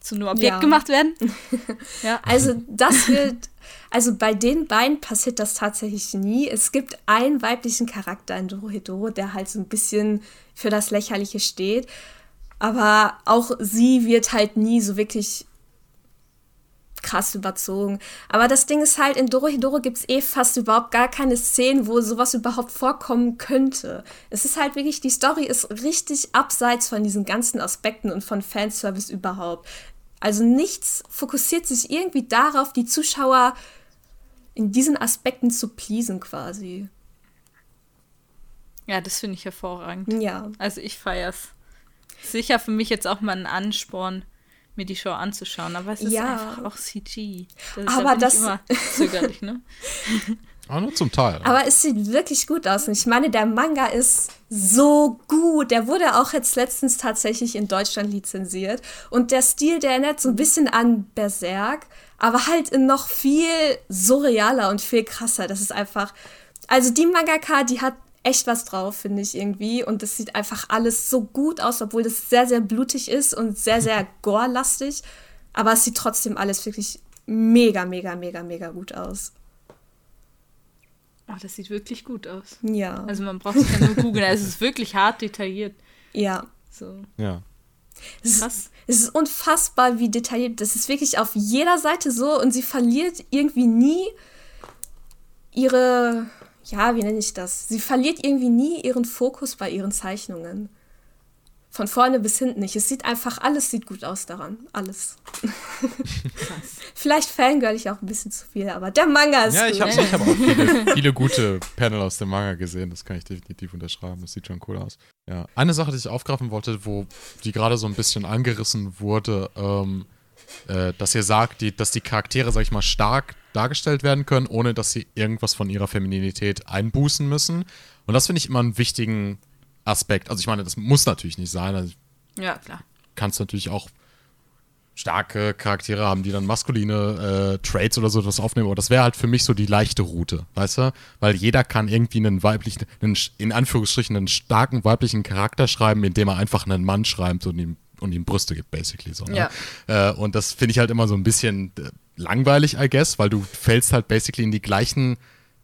zu einem Objekt ja. gemacht werden. ja. Also das wird, also bei den beiden passiert das tatsächlich nie. Es gibt einen weiblichen Charakter in Dorohedoro, der halt so ein bisschen für das Lächerliche steht. Aber auch sie wird halt nie so wirklich krass überzogen. Aber das Ding ist halt, in Dorohedoro gibt es eh fast überhaupt gar keine Szenen, wo sowas überhaupt vorkommen könnte. Es ist halt wirklich, die Story ist richtig abseits von diesen ganzen Aspekten und von Fanservice überhaupt. Also nichts fokussiert sich irgendwie darauf, die Zuschauer in diesen Aspekten zu pleasen quasi. Ja, das finde ich hervorragend. Ja. Also ich feier's. Sicher für mich jetzt auch mal ein Ansporn, mir die Show anzuschauen, aber es ist ja. einfach auch CG. Das aber das immer zögerlich, ne? Aber nur zum Teil. Aber es sieht wirklich gut aus. Und ich meine, der Manga ist so gut. Der wurde auch jetzt letztens tatsächlich in Deutschland lizenziert. Und der Stil, der erinnert so ein bisschen an Berserk, aber halt in noch viel surrealer und viel krasser. Das ist einfach. Also die Mangaka, die hat echt was drauf, finde ich irgendwie. Und es sieht einfach alles so gut aus, obwohl das sehr, sehr blutig ist und sehr, sehr gore-lastig. Aber es sieht trotzdem alles wirklich mega, mega, mega, mega gut aus. Ach, das sieht wirklich gut aus. Ja. Also man braucht es ja nur googeln. es ist wirklich hart detailliert. Ja. So. Ja. Es ist, Krass. es ist unfassbar, wie detailliert. Das ist wirklich auf jeder Seite so und sie verliert irgendwie nie ihre, ja, wie nenne ich das? Sie verliert irgendwie nie ihren Fokus bei ihren Zeichnungen. Von vorne bis hinten nicht. Es sieht einfach, alles sieht gut aus daran. Alles. Vielleicht fangirl ich auch ein bisschen zu viel, aber der Manga ist Ja, gut. ich habe ich hab auch viele, viele gute Panel aus dem Manga gesehen. Das kann ich definitiv unterschreiben. Das sieht schon cool aus. Ja. Eine Sache, die ich aufgreifen wollte, wo die gerade so ein bisschen angerissen wurde, ähm, äh, dass ihr sagt, die, dass die Charaktere, sag ich mal, stark dargestellt werden können, ohne dass sie irgendwas von ihrer Femininität einbußen müssen. Und das finde ich immer einen wichtigen Aspekt. Also ich meine, das muss natürlich nicht sein. Also Ja, klar. kannst natürlich auch starke Charaktere haben, die dann maskuline äh, Traits oder so etwas aufnehmen. Aber das wäre halt für mich so die leichte Route, weißt du? Weil jeder kann irgendwie einen weiblichen, einen, in Anführungsstrichen einen starken weiblichen Charakter schreiben, indem er einfach einen Mann schreibt und ihm, und ihm Brüste gibt, basically so. Ne? Äh, und das finde ich halt immer so ein bisschen äh, langweilig, I guess, weil du fällst halt basically in die gleichen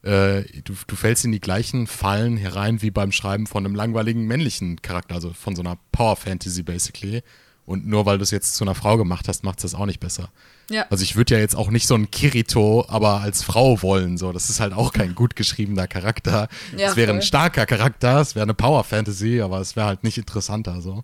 äh, du, du fällst in die gleichen Fallen herein wie beim Schreiben von einem langweiligen männlichen Charakter, also von so einer Power Fantasy basically. Und nur weil du es jetzt zu einer Frau gemacht hast, macht es das auch nicht besser. Ja. Also ich würde ja jetzt auch nicht so einen Kirito, aber als Frau wollen. So, das ist halt auch kein gut geschriebener Charakter. Ja, es wäre ein starker Charakter, es wäre eine Power Fantasy, aber es wäre halt nicht interessanter. So.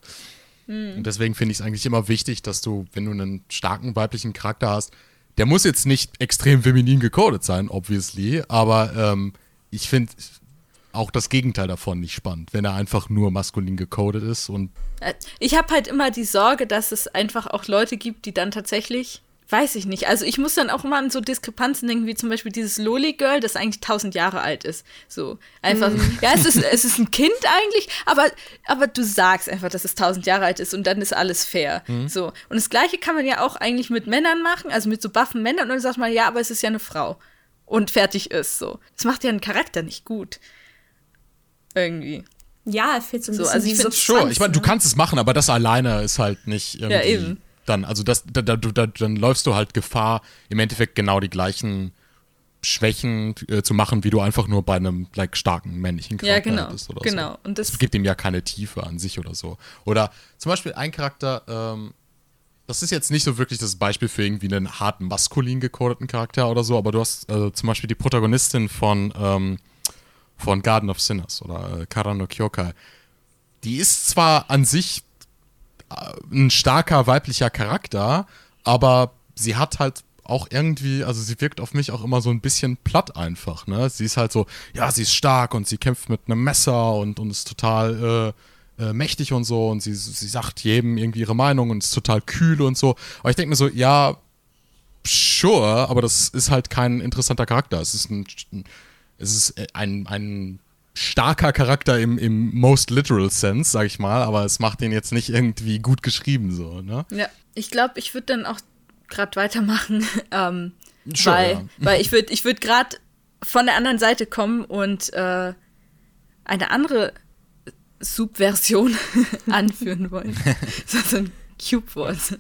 Hm. Und deswegen finde ich es eigentlich immer wichtig, dass du, wenn du einen starken weiblichen Charakter hast, der muss jetzt nicht extrem feminin gecodet sein, obviously, aber ähm, ich finde auch das Gegenteil davon nicht spannend, wenn er einfach nur maskulin gecodet ist und Äh, Ich habe halt immer die Sorge, dass es einfach auch Leute gibt, die dann tatsächlich, weiß ich nicht, also ich muss dann auch immer an so Diskrepanzen denken, wie zum Beispiel dieses Loli-Girl, das eigentlich tausend Jahre alt ist. So, einfach, ja, es ist, es ist ein Kind eigentlich, aber, aber du sagst einfach, dass es tausend Jahre alt ist und dann ist alles fair. So, und das Gleiche kann man ja auch eigentlich mit Männern machen, also mit so buffen Männern und dann sagt man, ja, aber es ist ja eine Frau. Und fertig ist so. Das macht ja einen Charakter nicht gut. Irgendwie. Ja, er fehlt so ein So, bisschen also ich find- Substanz. Sure, ich meine, du ne? kannst es machen, aber das alleine ist halt nicht irgendwie. Ja, eben. Dann, also das, da, da, da, dann läufst du halt Gefahr, im Endeffekt genau die gleichen Schwächen äh, zu machen, wie du einfach nur bei einem like, starken männlichen Ja, Charakter genau. hättest oder genau. so. Und das Es gibt ihm ja keine Tiefe an sich oder so. Oder zum Beispiel ein Charakter, ähm, das ist jetzt nicht so wirklich das Beispiel für irgendwie einen harten maskulin gecodeten Charakter oder so, aber du hast äh, zum Beispiel die Protagonistin von, ähm, von Garden of Sinners oder äh, Kara no Kyokai. Die ist zwar an sich ein starker weiblicher Charakter, aber sie hat halt auch irgendwie, also sie wirkt auf mich auch immer so ein bisschen platt einfach, ne? Sie ist halt so, ja, sie ist stark und sie kämpft mit einem Messer und, und ist total äh, äh, mächtig und so und sie, sie sagt jedem irgendwie ihre Meinung und ist total kühl und so. Aber ich denke mir so, ja, sure, aber das ist halt kein interessanter Charakter. Es ist ein, es ist ein, ein starker Charakter im, im most literal sense, sag ich mal, aber es macht ihn jetzt nicht irgendwie gut geschrieben, so, ne? Ja, ich glaube, ich würde dann auch gerade weitermachen, ähm, Sure, weil, ja. weil ich würde ich würd gerade von der anderen Seite kommen und äh, eine andere Subversion anführen wollen. so ein Cube-Wort.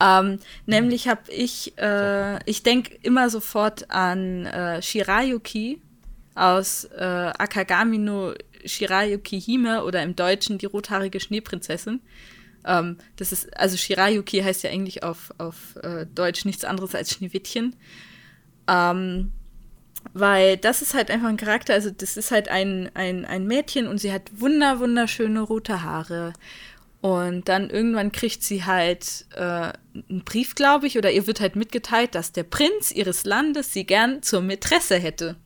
ähm, nämlich habe ich, äh, ich denke immer sofort an äh, Shirayuki aus äh, Akagami no Shirayuki Hime oder im Deutschen die rothaarige Schneeprinzessin. Ähm, das ist, also Shirayuki heißt ja eigentlich auf, auf äh, Deutsch nichts anderes als Schneewittchen. Ähm, weil das ist halt einfach ein Charakter, also das ist halt ein, ein, ein Mädchen und sie hat wunder, wunderschöne rote Haare. Und dann irgendwann kriegt sie halt äh, einen Brief, glaube ich, oder ihr wird halt mitgeteilt, dass der Prinz ihres Landes sie gern zur Mätresse hätte,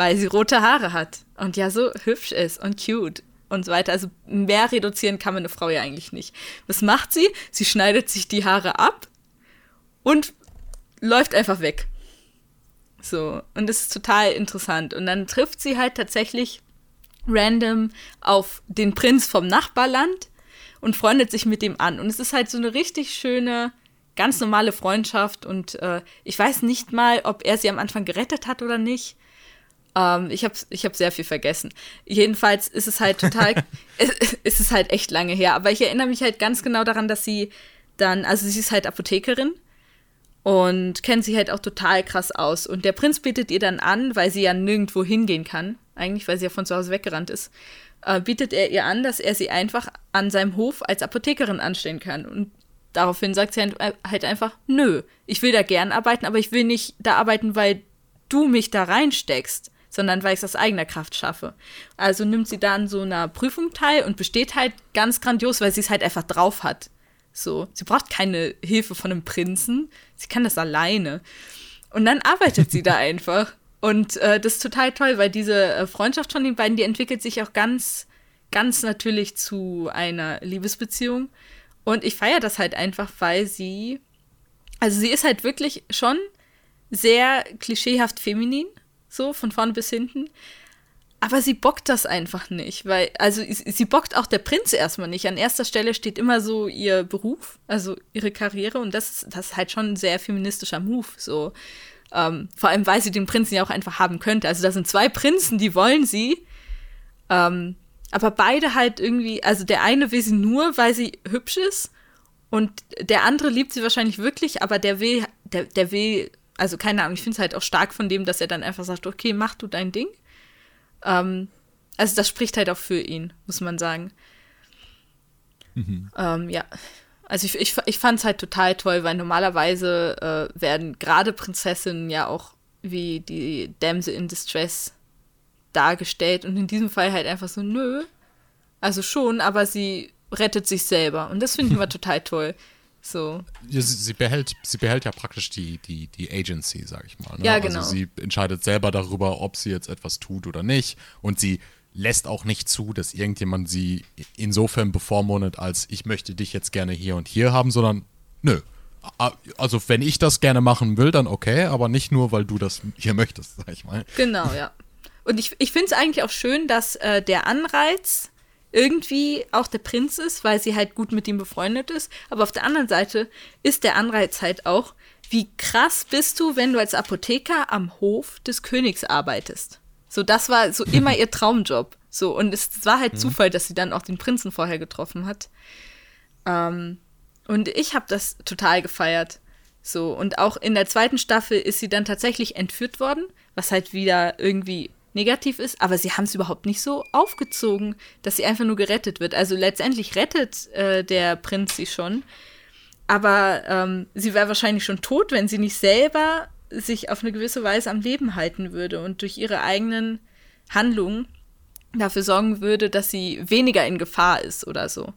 weil sie rote Haare hat und ja so hübsch ist und cute und so weiter. Also mehr reduzieren kann man eine Frau ja eigentlich nicht. Was macht sie? Sie schneidet sich die Haare ab und läuft einfach weg. So, und das ist total interessant. Und dann trifft sie halt tatsächlich random auf den Prinz vom Nachbarland und freundet sich mit dem an. Und es ist halt so eine richtig schöne, ganz normale Freundschaft. Und äh, ich weiß nicht mal, ob er sie am Anfang gerettet hat oder nicht. Ähm, ich habe ich hab sehr viel vergessen. Jedenfalls ist es halt total, es, es ist halt echt lange her. Aber ich erinnere mich halt ganz genau daran, dass sie dann, also sie ist halt Apothekerin und kennt sich halt auch total krass aus. Und der Prinz bietet ihr dann an, weil sie ja nirgendwo hingehen kann, eigentlich, weil sie ja von zu Hause weggerannt ist, äh, bietet er ihr an, dass er sie einfach an seinem Hof als Apothekerin anstellen kann. Und daraufhin sagt sie halt einfach, nö, ich will da gern arbeiten, aber ich will nicht da arbeiten, weil du mich da reinsteckst, sondern weil ich es aus eigener Kraft schaffe. Also nimmt sie da an so einer Prüfung teil und besteht halt ganz grandios, weil sie es halt einfach drauf hat. So, sie braucht keine Hilfe von einem Prinzen, sie kann das alleine. Und dann arbeitet sie da einfach. Und äh, das ist total toll, weil diese äh, Freundschaft von den beiden, die entwickelt sich auch ganz, ganz natürlich zu einer Liebesbeziehung. Und ich feiere das halt einfach, weil sie, also sie ist halt wirklich schon sehr klischeehaft feminin, so von vorne bis hinten. Aber sie bockt das einfach nicht, weil, also sie bockt auch der Prinz erstmal nicht. An erster Stelle steht immer so ihr Beruf, also ihre Karriere und das ist, das ist halt schon ein sehr feministischer Move, so. Ähm, vor allem, weil sie den Prinzen ja auch einfach haben könnte. Also da sind zwei Prinzen, die wollen sie. Ähm, aber beide halt irgendwie, also der eine will sie nur, weil sie hübsch ist und der andere liebt sie wahrscheinlich wirklich, aber der will, der, der will, also keine Ahnung, ich finde es halt auch stark von dem, dass er dann einfach sagt, okay, mach du dein Ding. Ähm, also das spricht halt auch für ihn, muss man sagen. Mhm. Ähm, ja. Also ich, ich, ich fand es halt total toll, weil normalerweise äh, werden gerade Prinzessinnen ja auch wie die Damsel in Distress dargestellt und in diesem Fall halt einfach so, nö. Also schon, aber sie rettet sich selber und das finde ich immer total toll. So. Ja, sie, sie, behält, sie behält ja praktisch die, die, die Agency, sag ich mal. Ne? Ja, genau. Also sie entscheidet selber darüber, ob sie jetzt etwas tut oder nicht. Und sie lässt auch nicht zu, dass irgendjemand sie insofern bevormundet, als ich möchte dich jetzt gerne hier und hier haben, sondern nö. Also wenn ich das gerne machen will, dann okay, aber nicht nur, weil du das hier möchtest, sag ich mal. Genau, ja. Und ich, ich finde es eigentlich auch schön, dass äh, der Anreiz irgendwie auch der Prinz ist, weil sie halt gut mit ihm befreundet ist. Aber auf der anderen Seite ist der Anreiz halt auch, wie krass bist du, wenn du als Apotheker am Hof des Königs arbeitest. So, das war so immer ihr Traumjob. So, und es war halt mhm. Zufall, dass sie dann auch den Prinzen vorher getroffen hat. Ähm, und ich habe das total gefeiert. So, und auch in der zweiten Staffel ist sie dann tatsächlich entführt worden, was halt wieder irgendwie negativ ist, aber sie haben es überhaupt nicht so aufgezogen, dass sie einfach nur gerettet wird. Also letztendlich rettet äh, der Prinz sie schon, aber ähm, sie wäre wahrscheinlich schon tot, wenn sie nicht selber sich auf eine gewisse Weise am Leben halten würde und durch ihre eigenen Handlungen dafür sorgen würde, dass sie weniger in Gefahr ist oder so.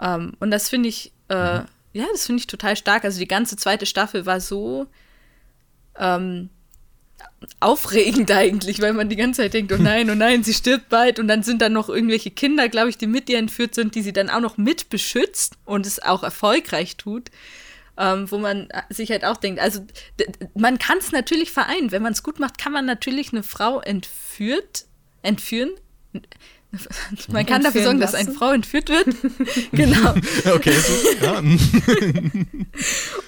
Ähm, und das finde ich, äh, mhm. ja, das finde ich total stark. Also die ganze zweite Staffel war so ähm, aufregend eigentlich, weil man die ganze Zeit denkt, oh nein, oh nein, sie stirbt bald und dann sind da noch irgendwelche Kinder, glaube ich, die mit ihr entführt sind, die sie dann auch noch mit beschützt und es auch erfolgreich tut ähm, wo man sich halt auch denkt, also man kann es natürlich vereinen. Wenn man es gut macht, kann man natürlich eine Frau entführt, entführen. Man kann dafür sorgen, lassen. dass eine Frau entführt wird. genau. Okay, so, ja.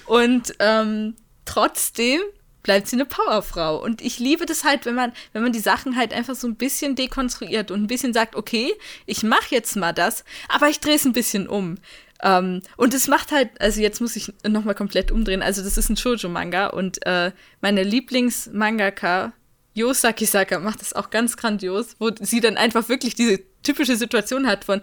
Und ähm, trotzdem bleibt sie eine Powerfrau. Und ich liebe das halt, wenn man, wenn man die Sachen halt einfach so ein bisschen dekonstruiert und ein bisschen sagt, okay, ich mache jetzt mal das, aber ich drehe es ein bisschen um. Ähm, und es macht halt, also jetzt muss ich nochmal komplett umdrehen. Also, das ist ein Shoujo-Manga und äh, meine Lieblings-Mangaka, Yosaki Saka, macht das auch ganz grandios, wo sie dann einfach wirklich diese typische Situation hat von,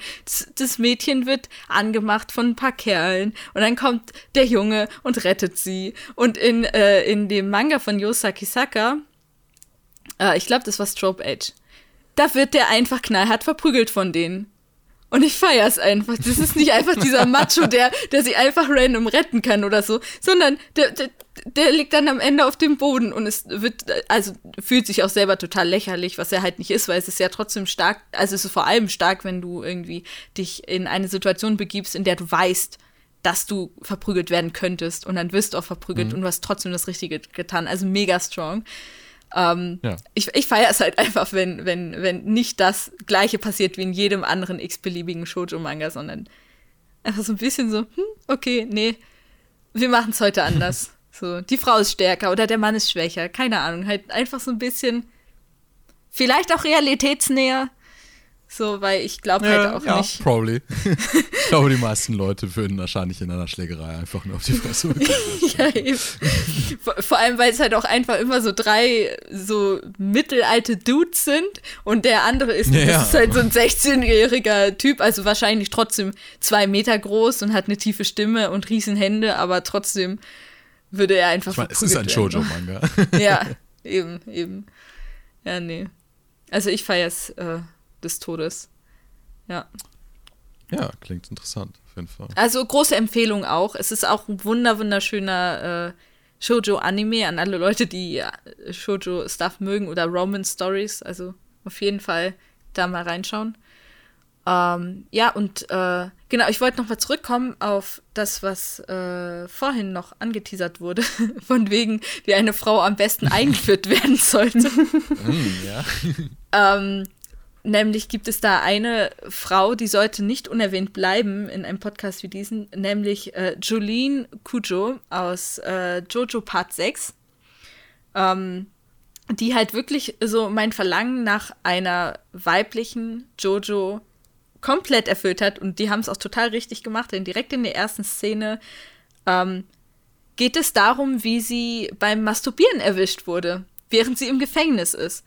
das, Mädchen wird angemacht von ein paar Kerlen und dann kommt der Junge und rettet sie. Und in, äh, in dem Manga von Yosaki Saka, äh, ich glaube, das war Strobe Edge, da wird der einfach knallhart verprügelt von denen. Und ich feiere es einfach. Das ist nicht einfach dieser Macho, der, der sie einfach random retten kann oder so, sondern der, der, der liegt dann am Ende auf dem Boden und es wird, also fühlt sich auch selber total lächerlich, was er halt nicht ist, weil es ist ja trotzdem stark, also es ist vor allem stark, wenn du irgendwie dich in eine Situation begibst, in der du weißt, dass du verprügelt werden könntest und dann wirst du auch verprügelt mhm. und du hast trotzdem das Richtige getan. Also mega strong. Ähm, ja. Ich, ich feiere es halt einfach, wenn, wenn, wenn nicht das Gleiche passiert wie in jedem anderen x-beliebigen Shoujo-Manga, sondern einfach so ein bisschen so, hm, okay, nee, wir machen es heute anders. so, die Frau ist stärker oder der Mann ist schwächer, keine Ahnung, halt einfach so ein bisschen, vielleicht auch realitätsnäher. So, weil ich glaube halt auch ja, nicht. probably. ich glaube, die meisten Leute würden wahrscheinlich in einer Schlägerei einfach nur auf die Fresse bekommen. ja, eben. Vor, allem, weil es halt auch einfach immer so drei so mittelalte Dudes sind und der andere ist, Ja. das ist halt so ein 16-jähriger Typ, also wahrscheinlich trotzdem zwei Meter groß und hat eine tiefe Stimme und riesen Hände, aber trotzdem würde er einfach Ich meine, es ist ein. Shoujo-Manga. Ja, eben, eben. Ja, nee. Also ich feiere es äh, des Todes. Ja. ja, klingt interessant, auf jeden Fall. Also große Empfehlung auch. Es ist auch ein wunder wunderschöner äh, Shoujo-Anime an alle Leute, die äh, Shoujo-Stuff mögen oder Roman-Stories. Also auf jeden Fall da mal reinschauen. Ähm, ja, und äh, genau, ich wollte noch mal zurückkommen auf das, was äh, vorhin noch angeteasert wurde, von wegen, wie eine Frau am besten eingeführt werden sollte. Mm, ja. Ähm, nämlich gibt es da eine Frau, die sollte nicht unerwähnt bleiben in einem Podcast wie diesen, nämlich äh, Jolene Kujo aus äh, Jojo Part 6. Ähm, die halt wirklich so mein Verlangen nach einer weiblichen Jojo komplett erfüllt hat. Und die haben es auch total richtig gemacht, denn direkt in der ersten Szene ähm, geht es darum, wie sie beim Masturbieren erwischt wurde, während sie im Gefängnis ist.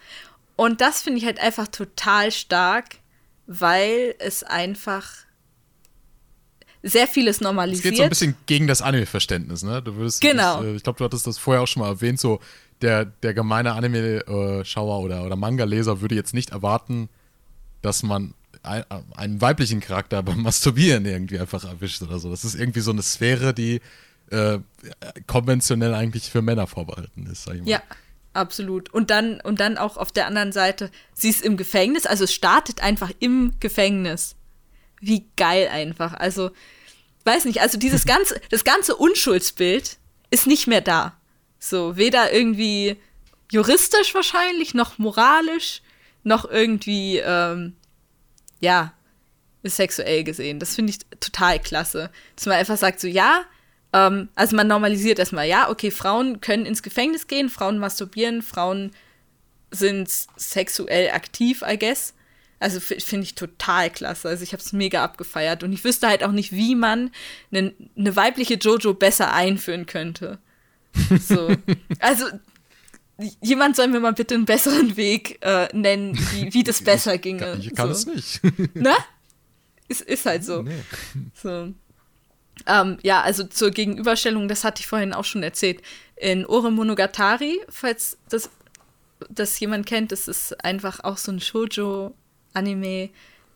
Und das finde ich halt einfach total stark, weil es einfach sehr vieles Es normalisiert. geht so ein bisschen gegen das Anime-Verständnis, ne? Du würdest, Genau. Ich, äh, ich glaube, du hattest das vorher auch schon mal erwähnt, so der, der gemeine Anime-Schauer oder, oder Manga-Leser würde jetzt nicht erwarten, dass man ein, einen weiblichen Charakter beim Masturbieren irgendwie einfach erwischt oder so. Das ist irgendwie so eine Sphäre, die äh, konventionell eigentlich für Männer vorbehalten ist, sag ich mal. Ja, absolut. Und dann, und dann auch auf der anderen Seite, sie ist im Gefängnis, also es startet einfach im Gefängnis. Wie geil einfach. Also, weiß nicht, also dieses ganze, das ganze Unschuldsbild ist nicht mehr da. So, weder irgendwie juristisch wahrscheinlich, noch moralisch, noch irgendwie, ähm, ja, sexuell gesehen. Das finde ich total klasse. Dass man einfach sagt, so, ja, ähm, also man normalisiert erstmal, ja, okay, Frauen können ins Gefängnis gehen, Frauen masturbieren, Frauen sind sexuell aktiv, I guess. Also finde ich total klasse. Also ich habe es mega abgefeiert und ich wüsste halt auch nicht, wie man eine ne weibliche Jojo besser einführen könnte. So. also jemand soll mir mal bitte einen besseren Weg äh, nennen, wie, wie das besser ginge. Ich kann so. es nicht. Ne? Ist, ist halt so. Nee. So. Ähm, ja, also zur Gegenüberstellung, das hatte ich vorhin auch schon erzählt. In Ore Monogatari, falls das, das jemand kennt, das ist einfach auch so ein Shoujo-Anime.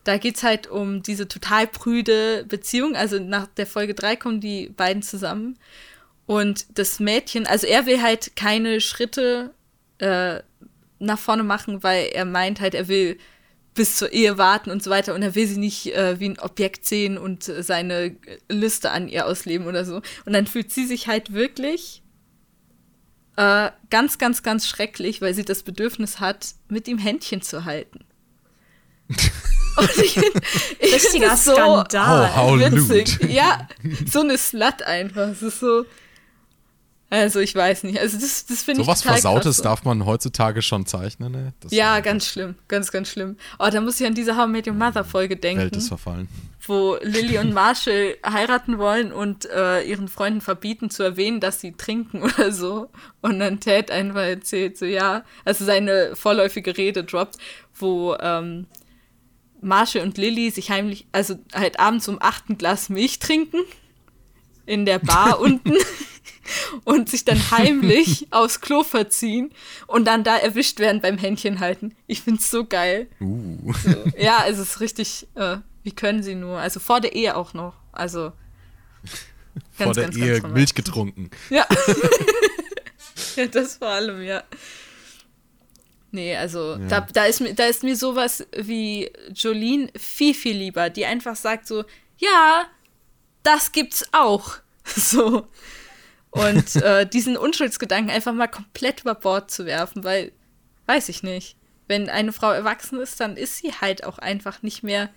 Da geht es halt um diese total prüde Beziehung. Also nach der Folge 3 kommen die beiden zusammen. Und das Mädchen, also er will halt keine Schritte äh, nach vorne machen, weil er meint halt, er will bis zur Ehe warten und so weiter und er will sie nicht äh, wie ein Objekt sehen und äh, seine Liste an ihr ausleben oder so. Und dann fühlt sie sich halt wirklich äh, ganz, ganz, ganz schrecklich, weil sie das Bedürfnis hat, mit ihm Händchen zu halten. und ich, ich Richtiger so Skandal. How, how witzig. Ja, so eine Slut einfach. Es ist so. Also ich weiß nicht. Also das, das finde ich Sowas Versautes krass so. darf man heutzutage schon zeichnen, ne? Das Ja, ganz schlimm, ganz, ganz schlimm. Oh, da muss ich an diese How I Met Your Mother Folge denken, Welt ist verfallen. wo Lily und Marshall heiraten wollen und äh, ihren Freunden verbieten zu erwähnen, dass sie trinken oder so. Und dann Ted einfach erzählt, so ja, also seine vorläufige Rede droppt, wo ähm, Marshall und Lily sich heimlich, also halt abends um achten Glas Milch trinken in der Bar unten und sich dann heimlich aufs Klo verziehen und dann da erwischt werden beim Händchen halten. Ich find's so geil. Uh. So. Ja, es ist richtig, äh, wie können sie nur? Also vor der Ehe auch noch. Also Vor der Ehe dramatisch. Milch getrunken. Ja. ja, das vor allem, ja. Nee, also Ja. da, da, ist mir, da ist mir sowas wie Jolene viel, viel lieber, die einfach sagt so, ja, das gibt's auch. So. Und äh, diesen Unschuldsgedanken einfach mal komplett über Bord zu werfen, weil, weiß ich nicht, wenn eine Frau erwachsen ist, dann ist sie halt auch einfach nicht mehr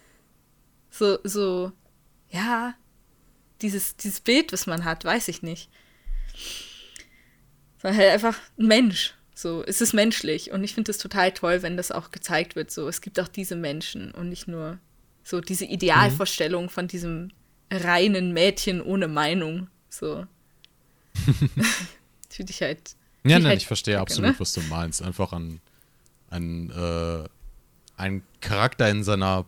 so, so, ja, dieses, dieses Bild, was man hat, weiß ich nicht. Sondern halt einfach ein Mensch. So, es ist menschlich und ich finde es total toll, wenn das auch gezeigt wird. So, es gibt auch diese Menschen und nicht nur so diese Idealvorstellung mhm. von diesem reinen Mädchen ohne Meinung. So. finde ich halt. Ja, nein, halt ich verstehe kacke, absolut, ne? was du meinst. Einfach an, an äh, einen Charakter in seiner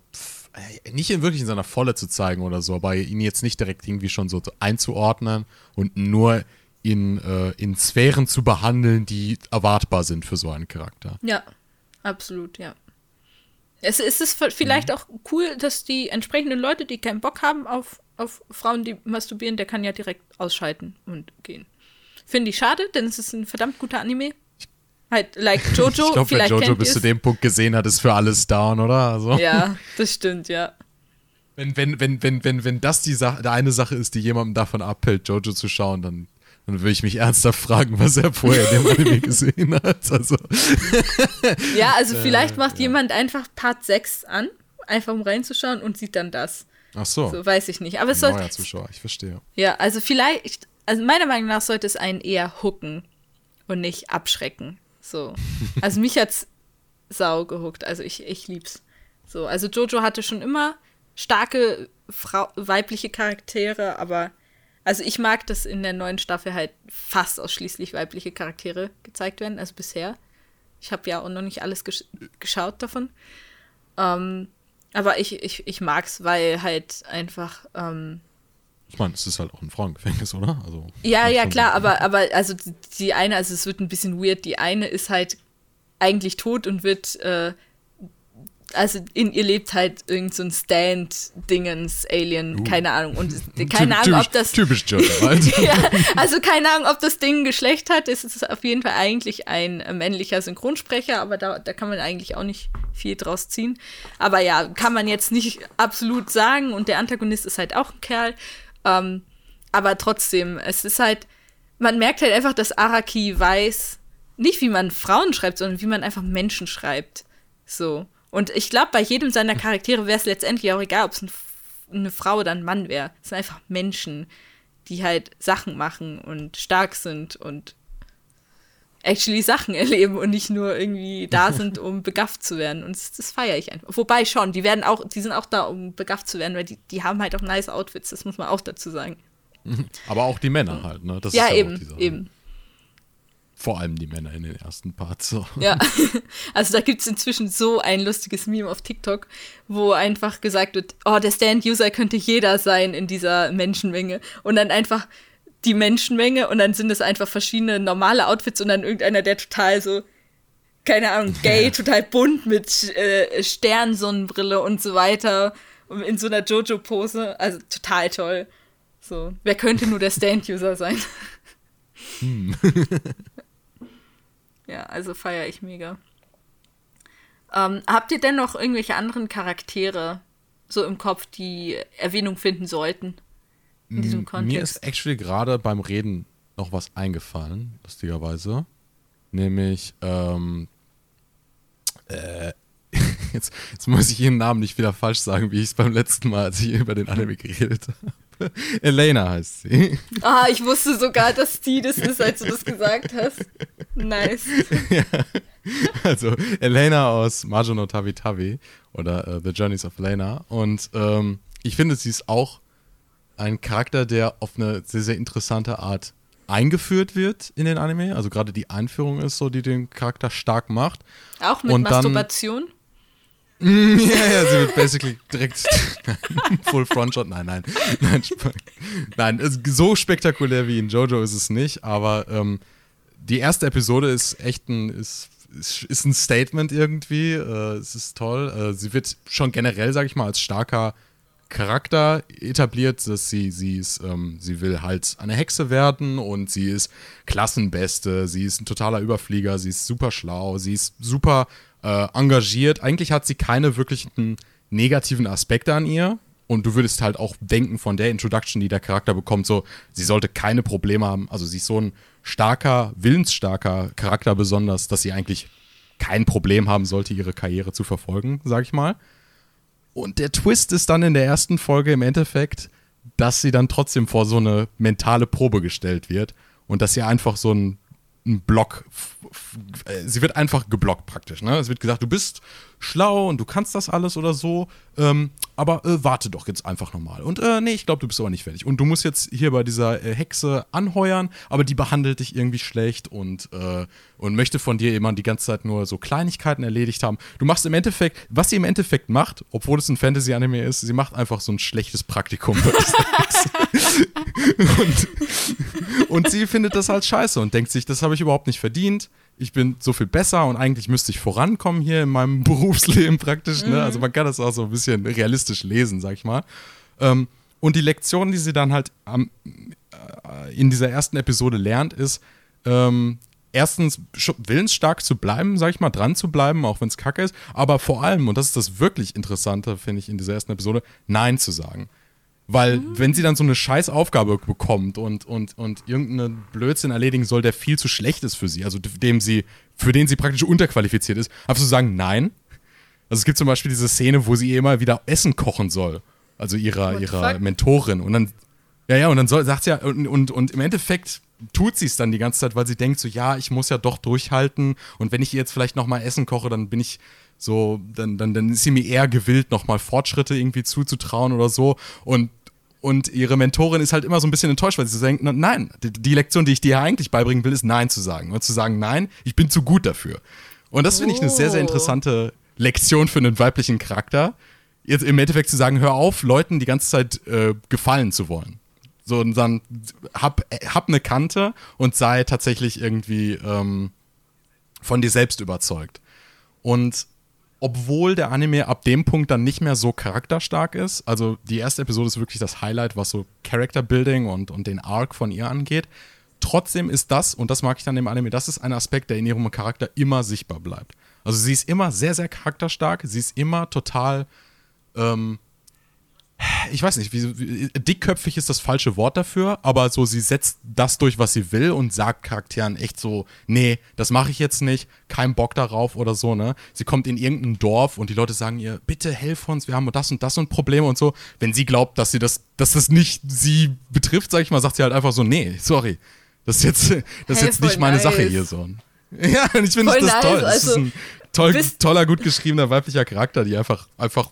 nicht in wirklich in seiner Volle zu zeigen oder so, aber ihn jetzt nicht direkt irgendwie schon so einzuordnen und nur in, äh, in Sphären zu behandeln, die erwartbar sind für so einen Charakter. Ja, absolut, ja. Es, es ist vielleicht mhm. auch cool, dass die entsprechenden Leute, die keinen Bock haben auf, auf Frauen, die masturbieren, der kann ja direkt ausschalten und gehen. Finde ich schade, denn es ist ein verdammt guter Anime. Halt, like Jojo. ich glaube, wenn Jojo bis zu dem Punkt gesehen hat, ist für alles down, oder? Also. Ja, das stimmt, ja. Wenn, wenn, wenn, wenn, wenn, wenn das die, Sache, eine Sache ist, die jemandem davon abhält, Jojo zu schauen, dann dann würde ich mich ernsthaft fragen, was er vorher in dem Anime gesehen hat. Also. Ja, also vielleicht macht ja. jemand einfach Part 6 an, einfach um reinzuschauen und sieht dann das. Ach so. So weiß ich nicht. Aber es sollte. Neuer Zuschauer, ich verstehe. Ja, also vielleicht, also meiner Meinung nach sollte es einen eher hooken und nicht abschrecken. So. Also mich hat's sau gehuckt. Also ich, ich lieb's. So, also Jojo hatte schon immer starke Frau, weibliche Charaktere, aber also ich mag, dass in der neuen Staffel halt fast ausschließlich weibliche Charaktere gezeigt werden, also bisher. Ich habe ja auch noch nicht alles gesch geschaut davon. Ähm, aber ich, ich, ich mag's, weil halt einfach. Ähm, ich meine, es ist halt auch ein Frauengefängnis, oder? Also, ja, ja, klar, aber, aber also die eine, also es wird ein bisschen weird, die eine ist halt eigentlich tot und wird äh, also in ihr lebt halt irgend so ein Stand-Dingens, Alien, uh. keine Ahnung. Und keine Ahnung, ob das. Typisch Joker, halt. ja, also keine Ahnung, ob das Ding ein Geschlecht hat. Es ist auf jeden Fall eigentlich ein männlicher Synchronsprecher, aber da, da kann man eigentlich auch nicht viel draus ziehen. Aber ja, kann man jetzt nicht absolut sagen. Und der Antagonist ist halt auch ein Kerl. Ähm, aber trotzdem, es ist halt, man merkt halt einfach, dass Araki weiß, nicht wie man Frauen schreibt, sondern wie man einfach Menschen schreibt. So. Und ich glaube, bei jedem seiner Charaktere wäre es letztendlich auch egal, ob es ein, eine Frau oder ein Mann wäre. Es sind einfach Menschen, die halt Sachen machen und stark sind und actually Sachen erleben und nicht nur irgendwie da sind, um begafft zu werden. Und das, das feiere ich einfach. Wobei schon, die werden auch, die sind auch da, um begafft zu werden, weil die, die haben halt auch nice Outfits, das muss man auch dazu sagen. Aber auch die Männer halt, ne? Das ja, eben, eben. Vor allem die Männer in den ersten Parts. So. Ja, also da gibt es inzwischen so ein lustiges Meme auf TikTok, wo einfach gesagt wird, oh, der Stand-User könnte jeder sein in dieser Menschenmenge. Und dann einfach die Menschenmenge und dann sind es einfach verschiedene normale Outfits und dann irgendeiner, der total so, keine Ahnung, gay, ja. total bunt mit äh, Sternsonnenbrille und so weiter in so einer Jojo-Pose. Also total toll. So, wer könnte nur der Stand-User sein? Hm. Ja, also feiere ich mega. Ähm, habt ihr denn noch irgendwelche anderen Charaktere so im Kopf, die Erwähnung finden sollten in diesem Kontext? Mir ist actually gerade beim Reden noch was eingefallen, lustigerweise. Nämlich, ähm, äh, jetzt, jetzt muss ich ihren Namen nicht wieder falsch sagen, wie ich es beim letzten Mal, als ich über den Anime geredet habe. Elena heißt sie. Ah, ich wusste sogar, dass die das ist, als du das gesagt hast. Nice. Ja. Also, Elena aus Majo no Tavi Tavi oder uh, The Journeys of Elena. Und ähm, ich finde, sie ist auch ein Charakter, der auf eine sehr, sehr interessante Art eingeführt wird in den Anime. Also gerade die Einführung ist so, die den Charakter stark macht. Auch mit Und Masturbation? Dann, ja, ja, sie wird basically direkt Full Front Shot. Nein, nein, nein, nein. So spektakulär wie in JoJo ist es nicht, aber ähm, die erste Episode ist echt ein, ist, ist, ein Statement irgendwie. Äh, es ist toll. Äh, sie wird schon generell, sag ich mal, als starker Charakter etabliert, dass sie, sie ist, ähm, sie will halt eine Hexe werden und sie ist Klassenbeste, sie ist ein totaler Überflieger, sie ist super schlau, sie ist super äh, engagiert. Eigentlich hat sie keine wirklichen negativen Aspekte an ihr. Und du würdest halt auch denken von der Introduction, die der Charakter bekommt, so, sie sollte keine Probleme haben. Also sie ist so ein starker, willensstarker Charakter besonders, dass sie eigentlich kein Problem haben sollte, ihre Karriere zu verfolgen, sag ich mal. Und der Twist ist dann in der ersten Folge im Endeffekt, dass sie dann trotzdem vor so eine mentale Probe gestellt wird und dass sie einfach so ein ein Block, äh, sie wird einfach geblockt praktisch. Ne? Es wird gesagt, du bist schlau und du kannst das alles oder so, ähm, aber äh, warte doch jetzt einfach nochmal. Und äh, nee, ich glaube, du bist aber nicht fertig. Und du musst jetzt hier bei dieser äh, Hexe anheuern, aber die behandelt dich irgendwie schlecht und, äh, und möchte von dir immer die ganze Zeit nur so Kleinigkeiten erledigt haben. Du machst im Endeffekt, was sie im Endeffekt macht, obwohl es ein Fantasy-Anime ist, sie macht einfach so ein schlechtes Praktikum und, und sie findet das halt scheiße und denkt sich, das habe ich überhaupt nicht verdient. Ich bin so viel besser und eigentlich müsste ich vorankommen hier in meinem Berufsleben praktisch. Ne? Also man kann das auch so ein bisschen realistisch lesen, sag ich mal. Ähm, und die Lektion, die sie dann halt am, äh, in dieser ersten Episode lernt, ist, ähm, erstens willensstark zu bleiben, sag ich mal, dran zu bleiben, auch wenn es kacke ist, aber vor allem, und das ist das wirklich Interessante, finde ich, in dieser ersten Episode, Nein zu sagen. Weil, wenn sie dann so eine scheiß Aufgabe bekommt und, und, und irgendeinen Blödsinn erledigen soll, der viel zu schlecht ist für sie, also dem sie, für den sie praktisch unterqualifiziert ist, einfach zu sagen, nein. Also es gibt zum Beispiel diese Szene, wo sie ihr immer wieder Essen kochen soll. Also ihrer, What ihrer? Mentorin. Und dann, ja, ja, und dann soll, sagt sie ja, und, und, und im Endeffekt tut sie es dann die ganze Zeit, weil sie denkt so, ja, ich muss ja doch durchhalten und wenn ich ihr jetzt vielleicht nochmal Essen koche, dann bin ich so, dann, dann, dann ist sie mir eher gewillt, nochmal Fortschritte irgendwie zuzutrauen oder so. Und, und ihre Mentorin ist halt immer so ein bisschen enttäuscht, weil sie denkt, nein, die, die Lektion, die ich dir eigentlich beibringen will, ist Nein zu sagen. Und zu sagen, nein, ich bin zu gut dafür. Und das finde ich eine sehr, sehr Oh. interessante Lektion für einen weiblichen Charakter. Jetzt im Endeffekt zu sagen, hör auf, Leuten die ganze Zeit äh, gefallen zu wollen. So, und dann hab, hab eine Kante und sei tatsächlich irgendwie ähm, von dir selbst überzeugt. Und obwohl der Anime ab dem Punkt dann nicht mehr so charakterstark ist, also die erste Episode ist wirklich das Highlight, was so Character Building und, und den Arc von ihr angeht, trotzdem ist das, und das mag ich dann im Anime, das ist ein Aspekt, der in ihrem Charakter immer sichtbar bleibt. Also sie ist immer sehr, sehr charakterstark, sie ist immer total, ähm, ich weiß nicht, wie, wie, dickköpfig ist das falsche Wort dafür, aber so, sie setzt das durch, was sie will und sagt Charakteren echt so, nee, das mache ich jetzt nicht, kein Bock darauf oder so, ne? Sie kommt in irgendein Dorf und die Leute sagen ihr, bitte helf uns, wir haben das und das und Probleme und so. Wenn sie glaubt, dass sie das, dass das nicht sie betrifft, sag ich mal, sagt sie halt einfach so, nee, sorry, das ist jetzt, das ist Hey, jetzt nicht meine nice. Sache hier so. Ja, und ich finde das nice, toll. Das ist also, ein toll, toller, gut geschriebener weiblicher Charakter, die einfach, einfach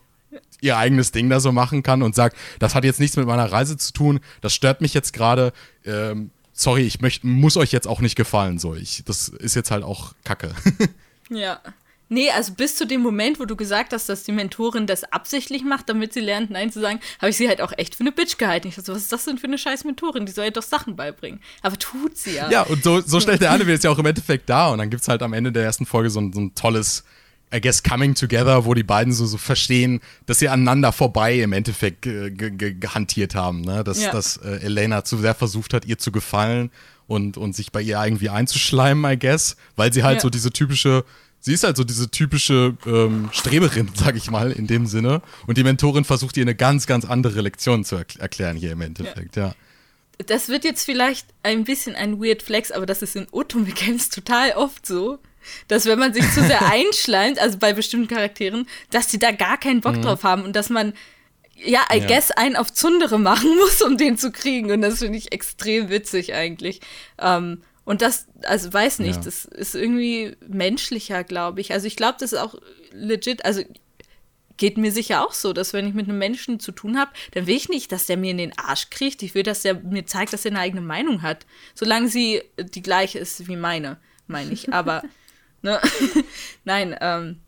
ihr eigenes Ding da so machen kann und sagt, das hat jetzt nichts mit meiner Reise zu tun, das stört mich jetzt gerade. Ähm, sorry, ich möcht, muss euch jetzt auch nicht gefallen. So, ich, das ist jetzt halt auch Kacke. Ja. Nee, also bis zu dem Moment, wo du gesagt hast, dass die Mentorin das absichtlich macht, damit sie lernt, Nein zu sagen, habe ich sie halt auch echt für eine Bitch gehalten. Ich dachte, so, was ist das denn für eine scheiß Mentorin? Die soll ja doch Sachen beibringen. Aber tut sie ja. ja, und so, so stellt der Anime jetzt ja auch im Endeffekt dar. Und dann gibt es halt am Ende der ersten Folge so ein, so ein tolles, I guess, Coming Together, wo die beiden so, so verstehen, dass sie aneinander vorbei im Endeffekt ge ge ge gehantiert haben. Ne? Dass, Ja. dass äh, Elena zu sehr versucht hat, ihr zu gefallen und, und sich bei ihr irgendwie einzuschleimen, I guess. Weil sie halt Ja. so diese typische, sie ist halt so diese typische ähm, Streberin, sag ich mal, in dem Sinne. Und die Mentorin versucht ihr eine ganz, ganz andere Lektion zu erkl erklären hier im Endeffekt, ja. Das wird jetzt vielleicht ein bisschen ein Weird Flex, aber das ist in Otome Games total oft so, dass wenn man sich zu sehr einschleimt, also bei bestimmten Charakteren, dass die da gar keinen Bock drauf haben und dass man, ja, I Ja. guess, einen auf Zundere machen muss, um den zu kriegen. Und das finde ich extrem witzig eigentlich. Ähm, und das, also weiß nicht, Ja. das ist irgendwie menschlicher, glaube ich. Also ich glaube, das ist auch legit, also geht mir sicher auch so, dass wenn ich mit einem Menschen zu tun habe, dann will ich nicht, dass der mir in den Arsch kriegt. Ich will, dass der mir zeigt, dass er eine eigene Meinung hat. Solange sie die gleiche ist wie meine, meine ich. Aber, ne? Nein, ähm,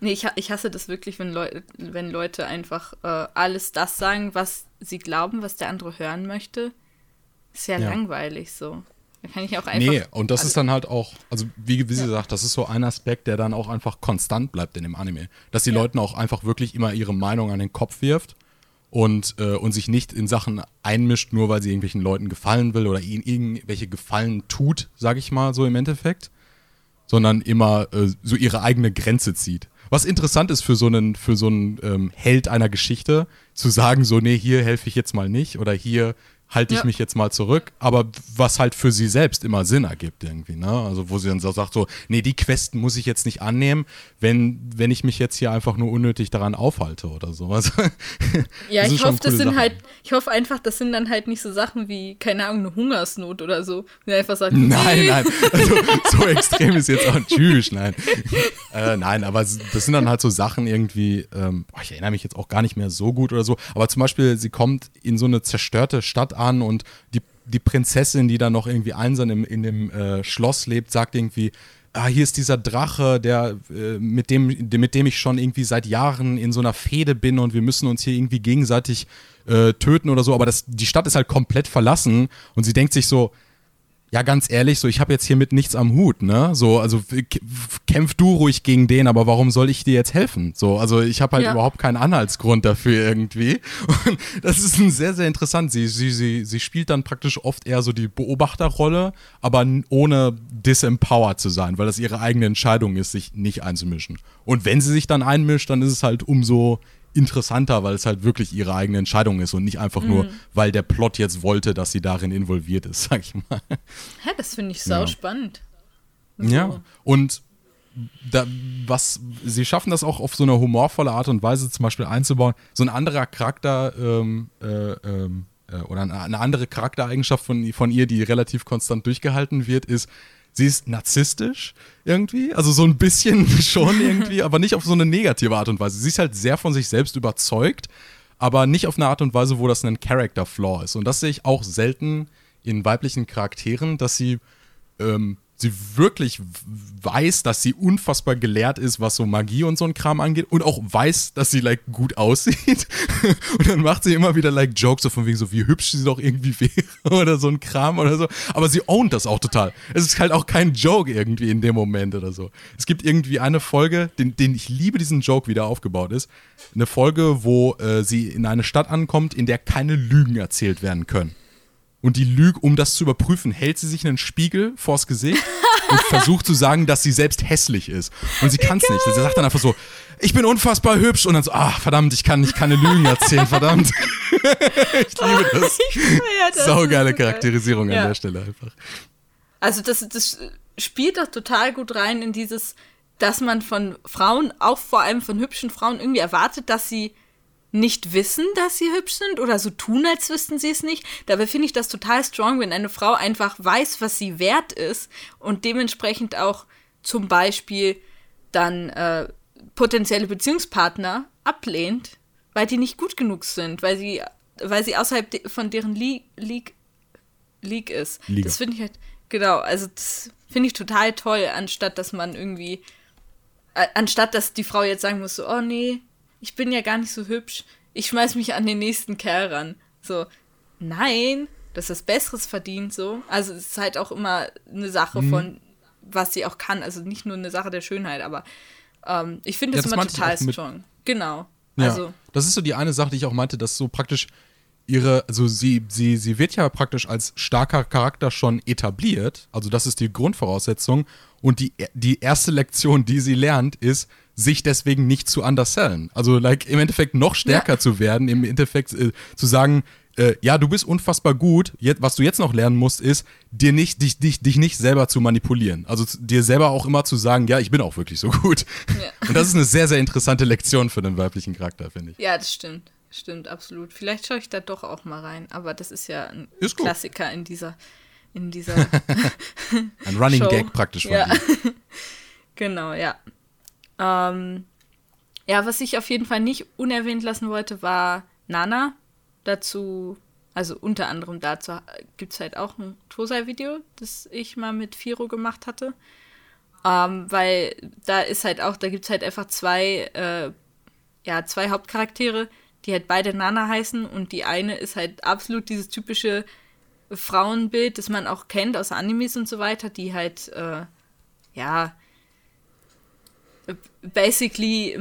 nee, ich, ich hasse das wirklich, wenn, Leu wenn Leute einfach äh, alles das sagen, was sie glauben, was der andere hören möchte. Ist ja, Ja. langweilig so. Da kann ich auch einfach. Nee, und das also- ist dann halt auch, also wie, wie sie sagt, das ist so ein Aspekt, der dann auch einfach konstant bleibt in dem Anime. Dass die Ja. Leuten auch einfach wirklich immer ihre Meinung an den Kopf wirft und, äh, und sich nicht in Sachen einmischt, nur weil sie irgendwelchen Leuten gefallen will oder ihnen irgendwelche Gefallen tut, sag ich mal so im Endeffekt, sondern immer äh, so ihre eigene Grenze zieht. Was interessant ist für so einen, für so einen ähm, Held einer Geschichte, zu sagen, so, nee, hier helfe ich jetzt mal nicht oder hier halte ich Ja. mich jetzt mal zurück, aber was halt für sie selbst immer Sinn ergibt irgendwie, ne? Also wo sie dann so sagt so, nee, die Questen muss ich jetzt nicht annehmen, wenn, wenn ich mich jetzt hier einfach nur unnötig daran aufhalte oder sowas. Ja, ich hoffe, das sind Sachen. halt, ich hoffe einfach, das sind dann halt nicht so Sachen wie, keine Ahnung, eine Hungersnot oder so. Die einfach sagt, Nein, nein, also, so extrem ist jetzt auch tschüss, nein. Äh, nein, aber das sind dann halt so Sachen irgendwie, ähm, ich erinnere mich jetzt auch gar nicht mehr so gut oder so, aber zum Beispiel, sie kommt in so eine zerstörte Stadt an und die, die Prinzessin, die da noch irgendwie einsam im, in dem äh, Schloss lebt, sagt irgendwie, ah, hier ist dieser Drache, der, äh, mit, dem, mit dem ich schon irgendwie seit Jahren in so einer Fehde bin und wir müssen uns hier irgendwie gegenseitig äh, töten oder so, aber das, die Stadt ist halt komplett verlassen und sie denkt sich so, ja, ganz ehrlich, so ich habe jetzt hiermit nichts am Hut, ne? So, also kämpf du ruhig gegen den, aber warum soll ich dir jetzt helfen? So, also ich habe halt Ja. überhaupt keinen Anhaltsgrund dafür irgendwie. Und das ist ein sehr, sehr interessant. Sie, sie, sie, sie spielt dann praktisch oft eher so die Beobachterrolle, aber ohne disempowered zu sein, weil das ihre eigene Entscheidung ist, sich nicht einzumischen. Und wenn sie sich dann einmischt, dann ist es halt umso interessanter, weil es halt wirklich ihre eigene Entscheidung ist und nicht einfach nur, weil der Plot jetzt wollte, dass sie darin involviert ist, sag ich mal. Hä, das finde ich sau Ja. spannend. Ja. Und da, was, sie schaffen das auch auf so eine humorvolle Art und Weise zum Beispiel einzubauen. So ein anderer Charakter ähm, äh, ähm, äh, oder eine, eine andere Charaktereigenschaft von, von ihr, die relativ konstant durchgehalten wird, ist, sie ist narzisstisch irgendwie. Also so ein bisschen schon irgendwie, aber nicht auf so eine negative Art und Weise. Sie ist halt sehr von sich selbst überzeugt, aber nicht auf eine Art und Weise, wo das ein Character-Flaw ist. Und das sehe ich auch selten in weiblichen Charakteren, dass sie ähm, sie wirklich weiß, dass sie unfassbar gelehrt ist, was so Magie und so ein Kram angeht und auch weiß, dass sie like gut aussieht und dann macht sie immer wieder like Jokes so von wegen so wie hübsch sie doch irgendwie wäre oder so ein Kram oder so, aber sie ownt das auch total. Es ist halt auch kein Joke irgendwie in dem Moment oder so. Es gibt irgendwie eine Folge, den, den ich liebe diesen Joke, wie der aufgebaut ist, eine Folge, wo äh, sie in eine Stadt ankommt, in der keine Lügen erzählt werden können. Und die Lüge, um das zu überprüfen, hält sie sich einen Spiegel vors Gesicht und versucht zu sagen, dass sie selbst hässlich ist. Und sie kann es nicht. Sie sagt dann einfach so, ich bin unfassbar hübsch. Und dann so, ach, verdammt, ich kann nicht keine Lügen erzählen, verdammt. ich liebe das. Ich das. Saugeile. Charakterisierung Ja. an der Stelle einfach. Also das, das spielt doch total gut rein in dieses, dass man von Frauen, auch vor allem von hübschen Frauen, irgendwie erwartet, dass sie nicht wissen, dass sie hübsch sind oder so tun, als wüssten sie es nicht. Dabei finde ich das total strong, wenn eine Frau einfach weiß, was sie wert ist und dementsprechend auch zum Beispiel dann äh, potenzielle Beziehungspartner ablehnt, weil die nicht gut genug sind, weil sie, weil sie außerhalb de von deren League, League, League ist. Liga. Das finde ich halt, genau, also das finde ich total toll, anstatt dass man irgendwie, äh, anstatt dass die Frau jetzt sagen muss, so, oh nee, ich bin ja gar nicht so hübsch, ich schmeiß mich an den nächsten Kerl ran. So, nein, das ist Besseres verdient, so. Also es ist halt auch immer eine Sache Mhm. von, was sie auch kann, also nicht nur eine Sache der Schönheit, aber ähm, ich finde Ja, das das immer total strong. Genau. Ja, Also, das ist so die eine Sache, die ich auch meinte, dass so praktisch ihre, also sie, sie, sie wird ja praktisch als starker Charakter schon etabliert, also das ist die Grundvoraussetzung und die, die erste Lektion, die sie lernt, ist, sich deswegen nicht zu undersellen. Also like im Endeffekt noch stärker Ja. zu werden, im Endeffekt äh, zu sagen, äh, ja, du bist unfassbar gut. Jetzt, was du jetzt noch lernen musst, ist, dir nicht, dich, dich, dich nicht selber zu manipulieren. Also zu- dir selber auch immer zu sagen, ja, ich bin auch wirklich so gut. Ja. Und das ist eine sehr, sehr interessante Lektion für den weiblichen Charakter, finde ich. ja, das stimmt. Stimmt, absolut. Vielleicht schaue ich da doch auch mal rein, aber das ist ja ein Ist. Klassiker in dieser, in dieser Ein Running Show. Gag praktisch von Ja. dir. Genau, ja. Ähm, ja, was ich auf jeden Fall nicht unerwähnt lassen wollte, war Nana. Dazu, also unter anderem dazu gibt es halt auch ein Tosai-Video, das ich mal mit Firo gemacht hatte. Ähm, weil da ist halt auch, da gibt es halt einfach zwei, äh, ja, zwei Hauptcharaktere, die halt beide Nana heißen und die eine ist halt absolut dieses typische Frauenbild, das man auch kennt aus Animes und so weiter, die halt, äh, ja, basically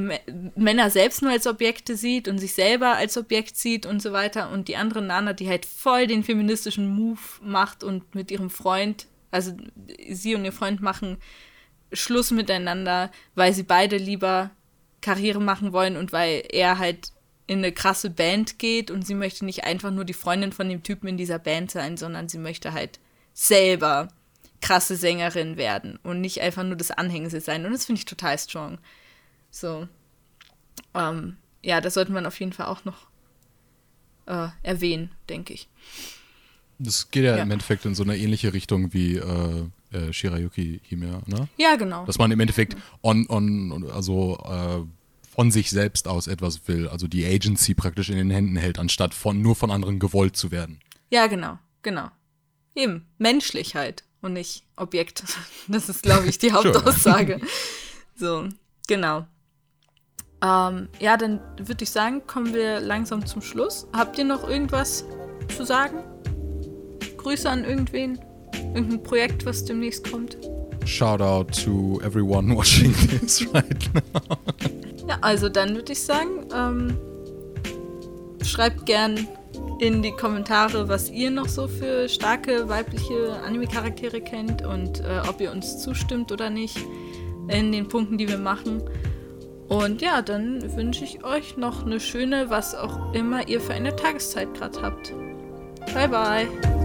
Männer selbst nur als Objekte sieht und sich selber als Objekt sieht und so weiter. Und die andere Nana, die halt voll den feministischen Move macht und mit ihrem Freund, also sie und ihr Freund machen Schluss miteinander, weil sie beide lieber Karriere machen wollen und weil er halt in eine krasse Band geht und sie möchte nicht einfach nur die Freundin von dem Typen in dieser Band sein, sondern sie möchte halt selber krasse Sängerin werden und nicht einfach nur das Anhängsel sein. Und das finde ich total strong. So. Ähm, ja, das sollte man auf jeden Fall auch noch äh, erwähnen, denke ich. Das geht ja, Ja. im Endeffekt in so eine ähnliche Richtung wie äh, äh, Shirayuki Hime, ne? Ja, genau. Dass man im Endeffekt on, on, also äh, von sich selbst aus etwas will, also die Agency praktisch in den Händen hält, anstatt von nur von anderen gewollt zu werden. Ja, genau, genau. Eben, Menschlichkeit und nicht Objekt. Das ist, glaube ich, die Hauptaussage. So, genau. Ähm, ja, dann würde ich sagen, kommen wir langsam zum Schluss. Habt ihr noch irgendwas zu sagen? Grüße an irgendwen? Irgendein Projekt, was demnächst kommt? Shout out to everyone watching this right now. Ja, also dann würde ich sagen, ähm, schreibt gern in die Kommentare, was ihr noch so für starke weibliche Anime-Charaktere kennt und äh, ob ihr uns zustimmt oder nicht in den Punkten, die wir machen. Und ja, dann wünsche ich euch noch eine schöne, was auch immer ihr für eine Tageszeit gerade habt. Bye bye.